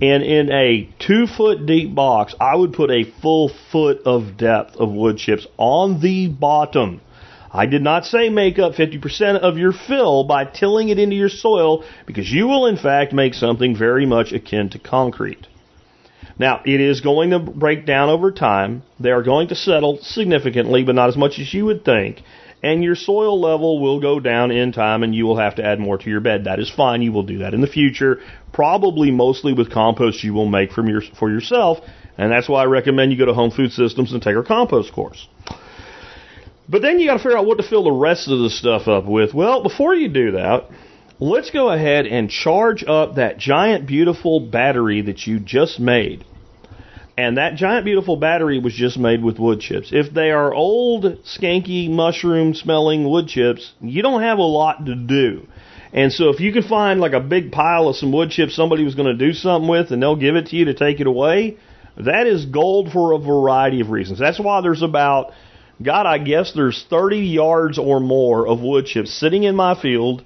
S1: And in a two foot deep box, I would put a full foot of depth of wood chips on the bottom I did not say make up 50% of your fill by tilling it into your soil because you will in fact make something very much akin to concrete. Now, it is going to break down over time. They are going to settle significantly, but not as much as you would think. And your soil level will go down in time and you will have to add more to your bed. That is fine. You will do that in the future, probably mostly with compost you will make from your, for yourself. And that's why I recommend you go to Home Food Systems and take our compost course. But then you got to figure out what to fill the rest of the stuff up with. Well, before you do that, let's go ahead and charge up that giant beautiful battery that you just made. And that giant beautiful battery was just made with wood chips. If they are old, skanky, mushroom smelling wood chips, you don't have a lot to do. And so if you can find like a big pile of some wood chips somebody was going to do something with and they'll give it to you to take it away, that is gold for a variety of reasons. That's why there's about God, I guess there's 30 yards or more of wood chips sitting in my field,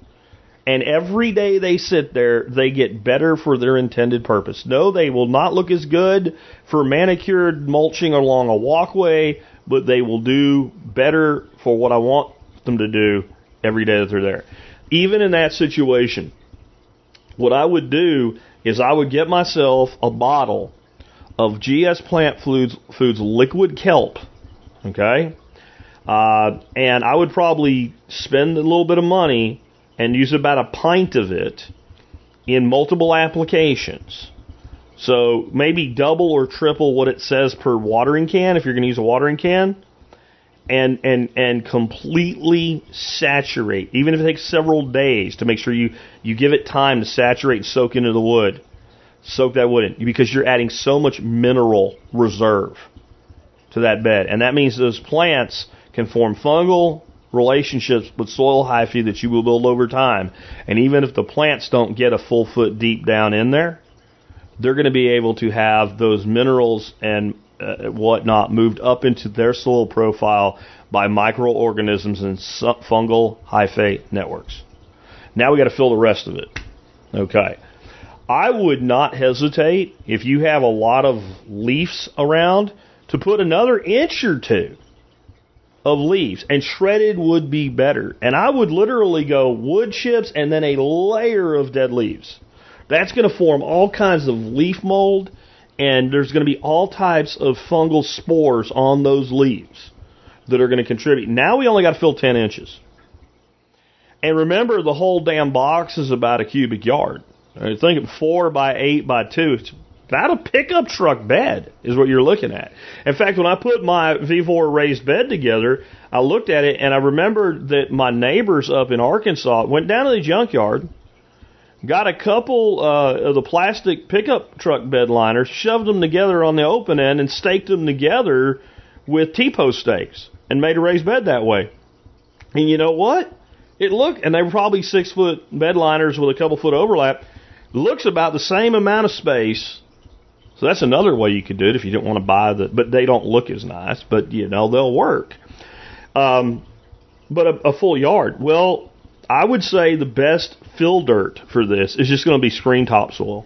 S1: and every day they sit there, they get better for their intended purpose. No, they will not look as good for manicured mulching along a walkway, but they will do better for what I want them to do every day that they're there. Even in that situation, what I would do is I would get myself a bottle of GS Plant Foods, Foods liquid kelp, okay? Uh, and I would probably spend a little bit of money and use about a pint of it in multiple applications. So maybe double or triple what it says per watering can if you're going to use a watering can. And, and and completely saturate, even if it takes several days to make sure you, you give it time to saturate and soak into the wood. Soak that wood in because you're adding so much mineral reserve to that bed. And that means those plants can form fungal relationships with soil hyphae that you will build over time. And even if the plants don't get a full foot deep down in there, they're going to be able to have those minerals and uh, whatnot moved up into their soil profile by microorganisms and fungal hyphae networks. Now we got to fill the rest of it. Okay. I would not hesitate if you have a lot of leaves around to put another inch or two of leaves and shredded would be better. And I would literally go wood chips and then a layer of dead leaves. That's going to form all kinds of leaf mold and there's going to be all types of fungal spores on those leaves that are going to contribute. Now we only got to fill 10 inches. And remember, the whole damn box is about a cubic yard. I think four by eight by two. It's about a pickup truck bed is what you're looking at. In fact, when I put my Vevor raised bed together, I looked at it and I remembered that my neighbors up in Arkansas went down to the junkyard got a couple uh, of the plastic pickup truck bed liners, shoved them together on the open end, and staked them together with T-post stakes, and made a raised bed that way. And you know what? It looked, and they were probably six foot bed liners with a couple foot overlap. Looks about the same amount of space. So that's another way you could do it if you didn't want to buy the, but they don't look as nice, but you know they'll work. Um, but a, a full yard. Well, I would say the best fill dirt for this is just going to be screen topsoil.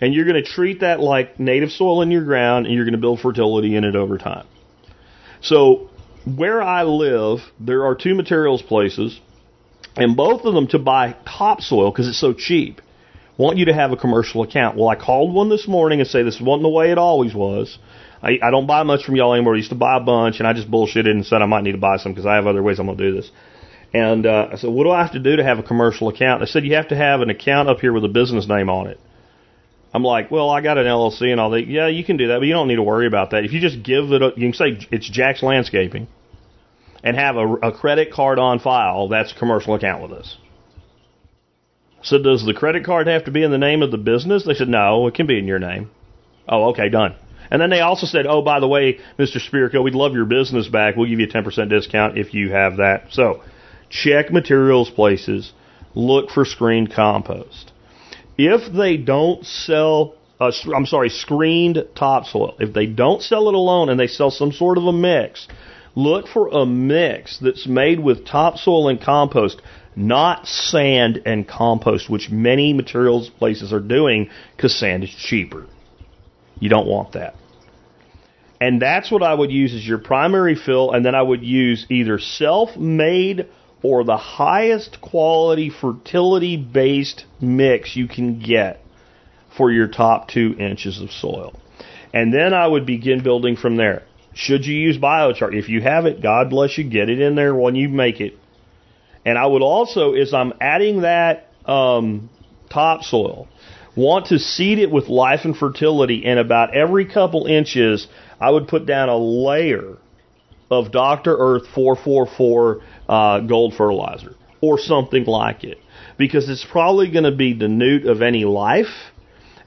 S1: And you're going to treat that like native soil in your ground and you're going to build fertility in it over time. So, where I live, there are two materials places, and both of them to buy topsoil because it's so cheap want you to have a commercial account. Well, I called one this morning and say this wasn't the way it always was. I, I don't buy much from y'all anymore. I used to buy a bunch, and I just bullshitted and said I might need to buy some because I have other ways I'm going to do this. And uh, I said, what do I have to do to have a commercial account? They said, you have to have an account up here with a business name on it. I'm like, well, I got an LLC and all that. Yeah, you can do that, but you don't need to worry about that. If you just give it, a, you can say it's Jack's Landscaping, and have a, a credit card on file. That's a commercial account with us. So does the credit card have to be in the name of the business? They said, no, it can be in your name. Oh, okay, done. And then they also said, oh, by the way, Mr. Spirko, we'd love your business back. We'll give you a 10% discount if you have that. So check materials places, look for screened compost. If they don't sell, uh, I'm sorry, screened topsoil, if they don't sell it alone and they sell some sort of a mix, look for a mix that's made with topsoil and compost, not sand and compost, which many materials places are doing because sand is cheaper. You don't want that. And that's what I would use as your primary fill, and then I would use either self-made or the highest quality fertility based mix you can get for your top two inches of soil. And then I would begin building from there. Should you use biochar? If you have it, God bless you, get it in there when you make it. And I would also, as I'm adding that um, topsoil, want to seed it with life and fertility. And about every couple inches, I would put down a layer of Dr. Earth 444 uh, gold fertilizer or something like it because it's probably going to be newt of any life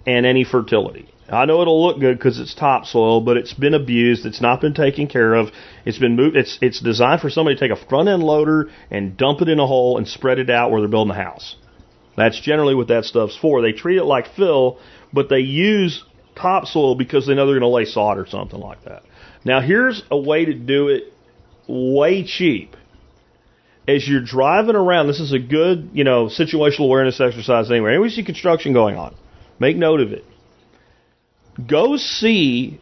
S1: and any fertility. I know it'll look good because it's topsoil, but it's been abused. It's not been taken care of. It's been moved. It's it's designed for somebody to take a front end loader and dump it in a hole and spread it out where they're building a house. That's generally what that stuff's for. They treat it like fill, but they use topsoil because they know they're going to lay sod or something like that. Now here's a way to do it way cheap as you're driving around, this is a good, you know, situational awareness exercise anyway. Anyway, you see construction going on, make note of it. Go see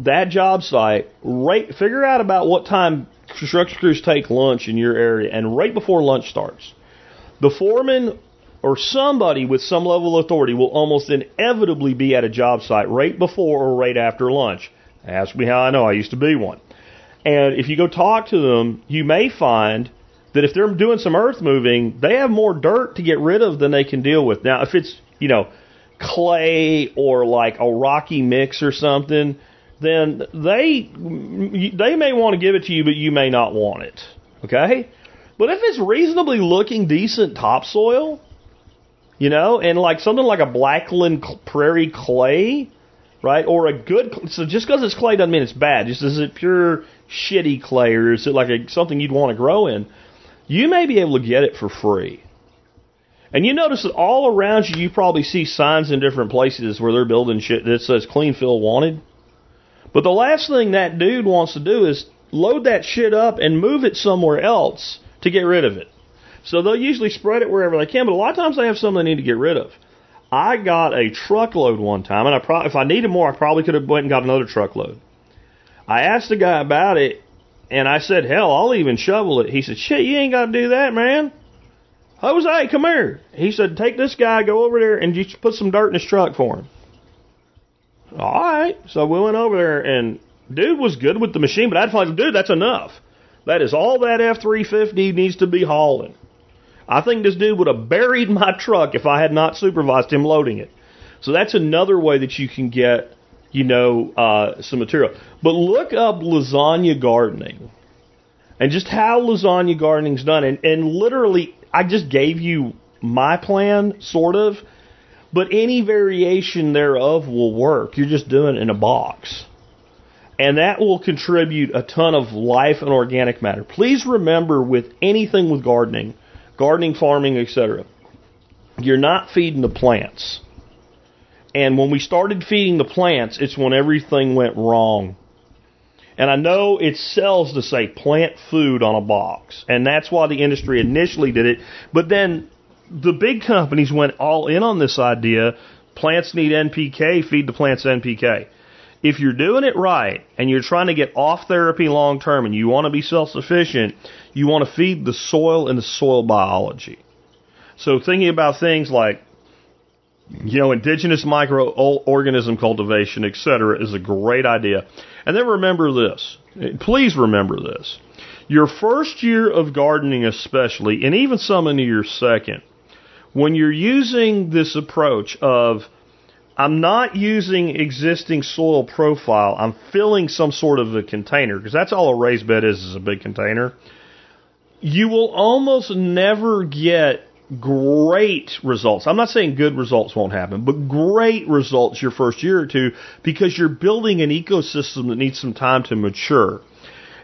S1: that job site. Right, figure out about what time construction crews take lunch in your area, and right before lunch starts, the foreman or somebody with some level of authority will almost inevitably be at a job site right before or right after lunch. Ask me how I know. I used to be one. And if you go talk to them, you may find that if they're doing some earth moving, they have more dirt to get rid of than they can deal with. Now, if it's, you know, clay or like a rocky mix or something, then they they may want to give it to you, but you may not want it. Okay? But if it's reasonably looking decent topsoil, you know, and like something like a blackland prairie clay, right? Or a good so just because it's clay doesn't mean it's bad. Just is it pure shitty clay or is it like a, something you'd want to grow in? You may be able to get it for free. And you notice that all around you, you probably see signs in different places where they're building shit that says clean fill wanted. But the last thing that dude wants to do is load that shit up and move it somewhere else to get rid of it. So they'll usually spread it wherever they can, but a lot of times they have something they need to get rid of. I got a truckload one time, and I pro- if I needed more, I probably could have went and got another truckload. I asked the guy about it, and I said, "Hell, I'll even shovel it." He said, "Shit, you ain't got to do that, man." Jose, come here. He said, "Take this guy, go over there, and just put some dirt in his truck for him." All right, so we went over there, and dude was good with the machine, but I'd find, dude, that's enough. That is all that F three fifty needs to be hauling. I think this dude would have buried my truck if I had not supervised him loading it. So that's another way that you can get, you know, uh, some material. But look up lasagna gardening and just how lasagna gardening's done. And, and literally, I just gave you my plan, sort of, but any variation thereof will work. You're just doing it in a box. And that will contribute a ton of life and organic matter. Please remember with anything with gardening, gardening, farming, etc. You're not feeding the plants. And when we started feeding the plants, it's when everything went wrong. And I know it sells to say plant food on a box, and that's why the industry initially did it. But then the big companies went all in on this idea. Plants need NPK, feed the plants NPK. If you're doing it right and you're trying to get off therapy long term and you want to be self sufficient, you want to feed the soil and the soil biology. So thinking about things like you know, indigenous microorganism cultivation, etc., is a great idea. And then remember this. Please remember this. Your first year of gardening, especially, and even some into your second, when you're using this approach of I'm not using existing soil profile. I'm filling some sort of a container because that's all a raised bed is, is a big container. You will almost never get great results. I'm not saying good results won't happen, but great results your first year or two because you're building an ecosystem that needs some time to mature.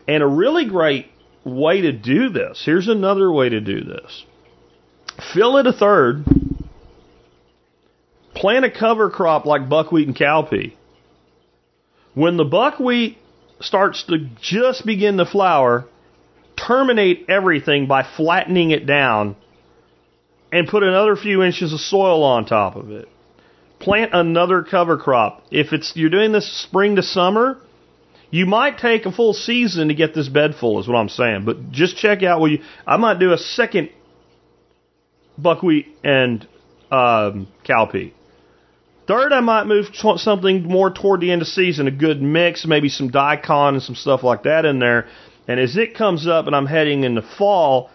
S1: And a really great way to do this, here's another way to do this. Fill it a third Plant a cover crop like buckwheat and cowpea. When the buckwheat starts to just begin to flower, terminate everything by flattening it down and put another few inches of soil on top of it. Plant another cover crop. If it's you're doing this spring to summer, you might take a full season to get this bed full, is what I'm saying. But just check out what you. I might do a second buckwheat and um, cowpea. Third, I might move something more toward the end of season, a good mix, maybe some daikon and some stuff like that in there. And as it comes up and I'm heading into fall,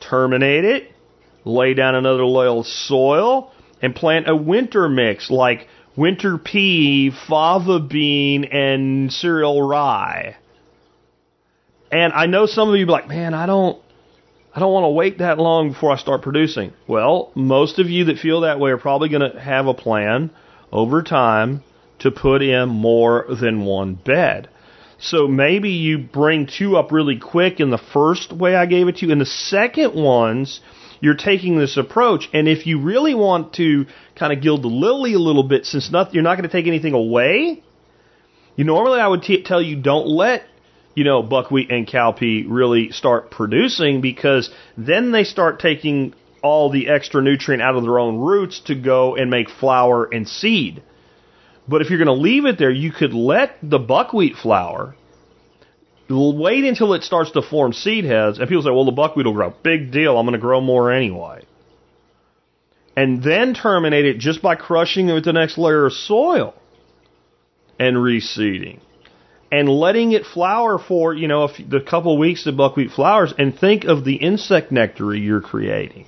S1: terminate it, lay down another layer of soil, and plant a winter mix like winter pea, fava bean, and cereal rye. And I know some of you be like, man, I don't, I don't want to wait that long before I start producing. Well, most of you that feel that way are probably going to have a plan over time to put in more than one bed. So maybe you bring two up really quick in the first way I gave it to you. In the second ones, you're taking this approach. And if you really want to kind of gild the lily a little bit, since you're not going to take anything away, you normally I would t- tell you don't let you know buckwheat and cowpea really start producing because then they start taking all the extra nutrient out of their own roots to go and make flour and seed. But if you're going to leave it there, you could let the buckwheat flower, wait until it starts to form seed heads, and people say, well, the buckwheat will grow. Big deal, I'm going to grow more anyway. And then terminate it just by crushing it with the next layer of soil and reseeding. and letting it flower for, you know, a few, the couple weeks the buckwheat flowers and think of the insect nectar you're creating.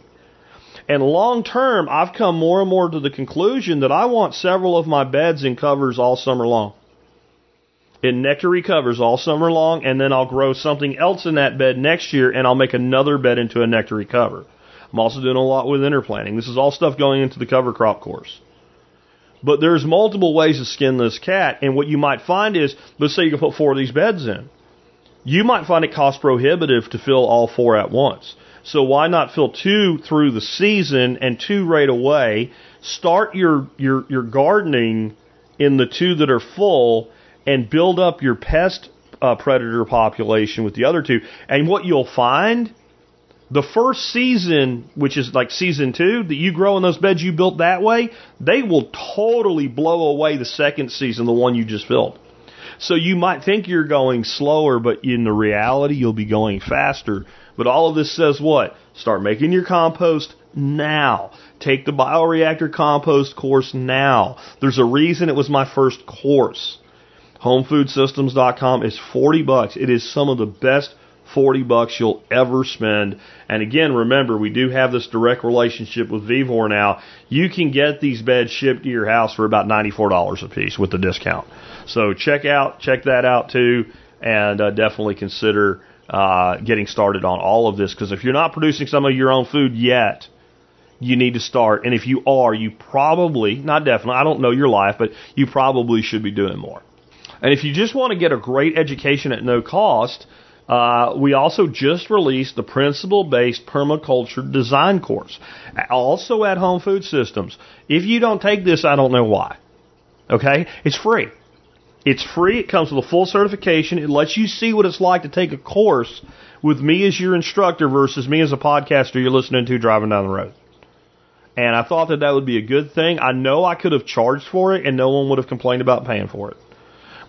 S1: And long term, I've come more and more to the conclusion that I want several of my beds in covers all summer long. In nectary covers all summer long, and then I'll grow something else in that bed next year, and I'll make another bed into a nectary cover. I'm also doing a lot with interplanting. This is all stuff going into the cover crop course. But there's multiple ways to skin this cat, and what you might find is, let's say you can put four of these beds in. You might find it cost prohibitive to fill all four at once. So why not fill two through the season and two right away? Start your your your gardening in the two that are full and build up your pest uh, predator population with the other two. And what you'll find, the first season, which is like season two, that you grow in those beds you built that way, they will totally blow away the second season, the one you just built. So you might think you're going slower, but in the reality, you'll be going faster. But all of this says what? Start making your compost now. Take the bioreactor compost course now. There's a reason it was my first course. HomeFoodSystems.com is 40 bucks. It is some of the best 40 bucks you'll ever spend. And again, remember, we do have this direct relationship with Vevor now. You can get these beds shipped to your house for about $94 a piece with the discount. So check out, check that out too, and uh, definitely consider uh, getting started on all of this because if you're not producing some of your own food yet, you need to start. And if you are, you probably, not definitely, I don't know your life, but you probably should be doing more. And if you just want to get a great education at no cost, uh, we also just released the principle based permaculture design course, also at Home Food Systems. If you don't take this, I don't know why. Okay? It's free. It's free. It comes with a full certification. It lets you see what it's like to take a course with me as your instructor versus me as a podcaster you're listening to driving down the road. And I thought that that would be a good thing. I know I could have charged for it and no one would have complained about paying for it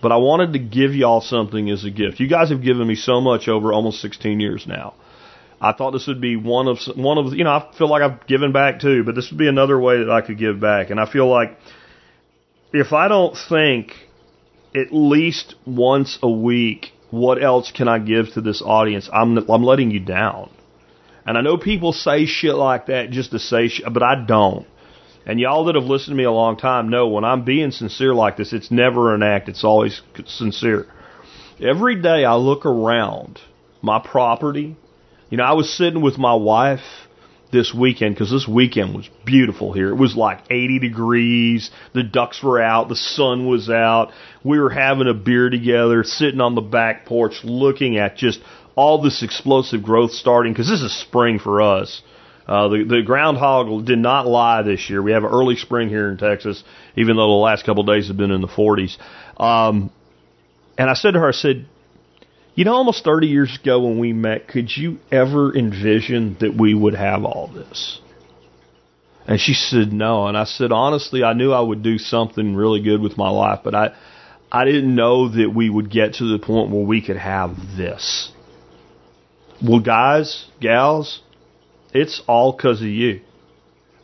S1: but I wanted to give y'all something as a gift. You guys have given me so much over almost 16 years now. I thought this would be one of one of you know I feel like I've given back too, but this would be another way that I could give back. And I feel like if I don't think at least once a week, what else can I give to this audience? I'm I'm letting you down. And I know people say shit like that just to say shit, but I don't. And y'all that have listened to me a long time know when I'm being sincere like this, it's never an act, it's always sincere. Every day I look around my property. You know, I was sitting with my wife this weekend because this weekend was beautiful here. It was like 80 degrees. The ducks were out. The sun was out. We were having a beer together, sitting on the back porch, looking at just all this explosive growth starting because this is spring for us. Uh, the, the groundhog did not lie this year. We have an early spring here in Texas, even though the last couple of days have been in the 40s. Um, and I said to her, I said, you know, almost 30 years ago when we met, could you ever envision that we would have all this? And she said no. And I said, honestly, I knew I would do something really good with my life, but I, I didn't know that we would get to the point where we could have this. Well, guys, gals, it's all because of you.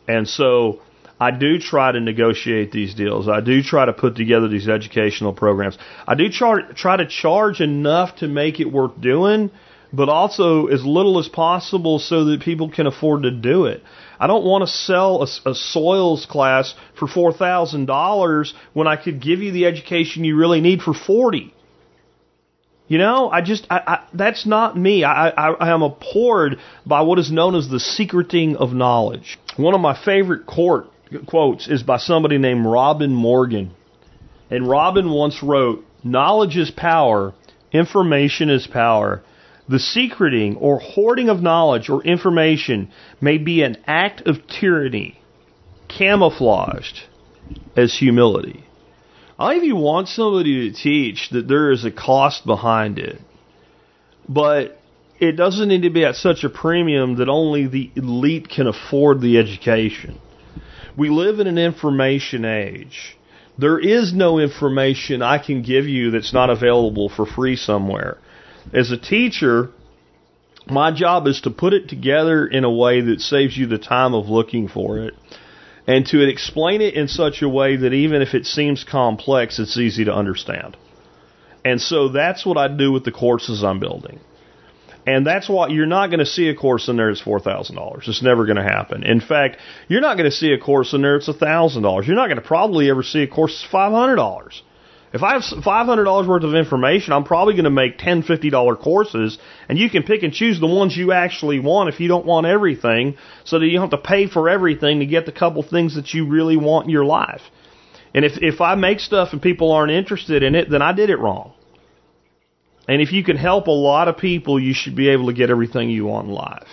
S1: And so I do try to negotiate these deals. I do try to put together these educational programs. I do try, try to charge enough to make it worth doing, but also as little as possible so that people can afford to do it. I don't want to sell a, a soils class for $4,000 when I could give you the education you really need for 40. You know, I just, I, I, that's not me. I, I, I am abhorred by what is known as the secreting of knowledge. One of my favorite court quotes is by somebody named Robin Morgan. And Robin once wrote, Knowledge is power, information is power. The secreting or hoarding of knowledge or information may be an act of tyranny, camouflaged as humility. I even want somebody to teach that there is a cost behind it. But it doesn't need to be at such a premium that only the elite can afford the education. We live in an information age. There is no information I can give you that's not available for free somewhere. As a teacher, my job is to put it together in a way that saves you the time of looking for it and to explain it in such a way that even if it seems complex, it's easy to understand. And so that's what I do with the courses I'm building. And that's why you're not going to see a course in there that's four thousand dollars. It's never going to happen. In fact, you're not going to see a course in there that's a thousand dollars. You're not going to probably ever see a course that's five hundred dollars. If I have five hundred dollars worth of information, I'm probably going to make ten fifty dollar courses, and you can pick and choose the ones you actually want if you don't want everything, so that you don't have to pay for everything to get the couple things that you really want in your life. And if if I make stuff and people aren't interested in it, then I did it wrong. And if you can help a lot of people, you should be able to get everything you want in life.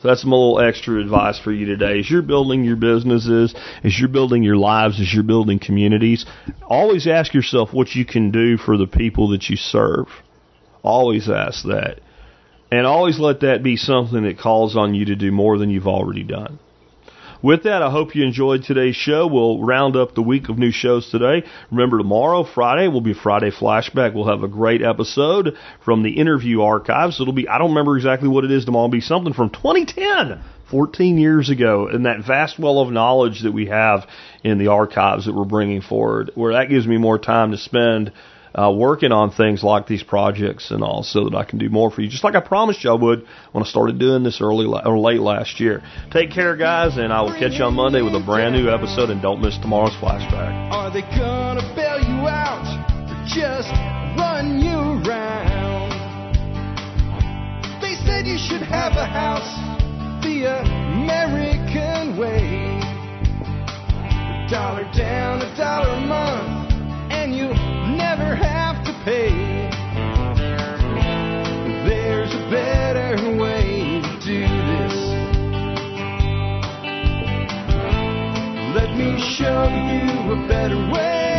S1: So that's some little extra advice for you today. As you're building your businesses, as you're building your lives, as you're building communities, always ask yourself what you can do for the people that you serve. Always ask that. And always let that be something that calls on you to do more than you've already done. With that, I hope you enjoyed today's show. We'll round up the week of new shows today. Remember, tomorrow, Friday, will be Friday Flashback. We'll have a great episode from the interview archives. It'll be, I don't remember exactly what it is tomorrow. It'll be something from 2010. 14 years ago, and that vast well of knowledge that we have in the archives that we're bringing forward, where that gives me more time to spend uh, working on things like these projects and all so that I can do more for you, just like I promised you I would when I started doing this early or late last year. Take care, guys, and I will catch you on Monday with a brand new episode, and don't miss tomorrow's flashback.
S10: Are they gonna bail you out or just run you around? They said you should have a house the American way. A dollar down, a dollar a month, and you never have to pay. There's a better way to do this. Let me show you a better way.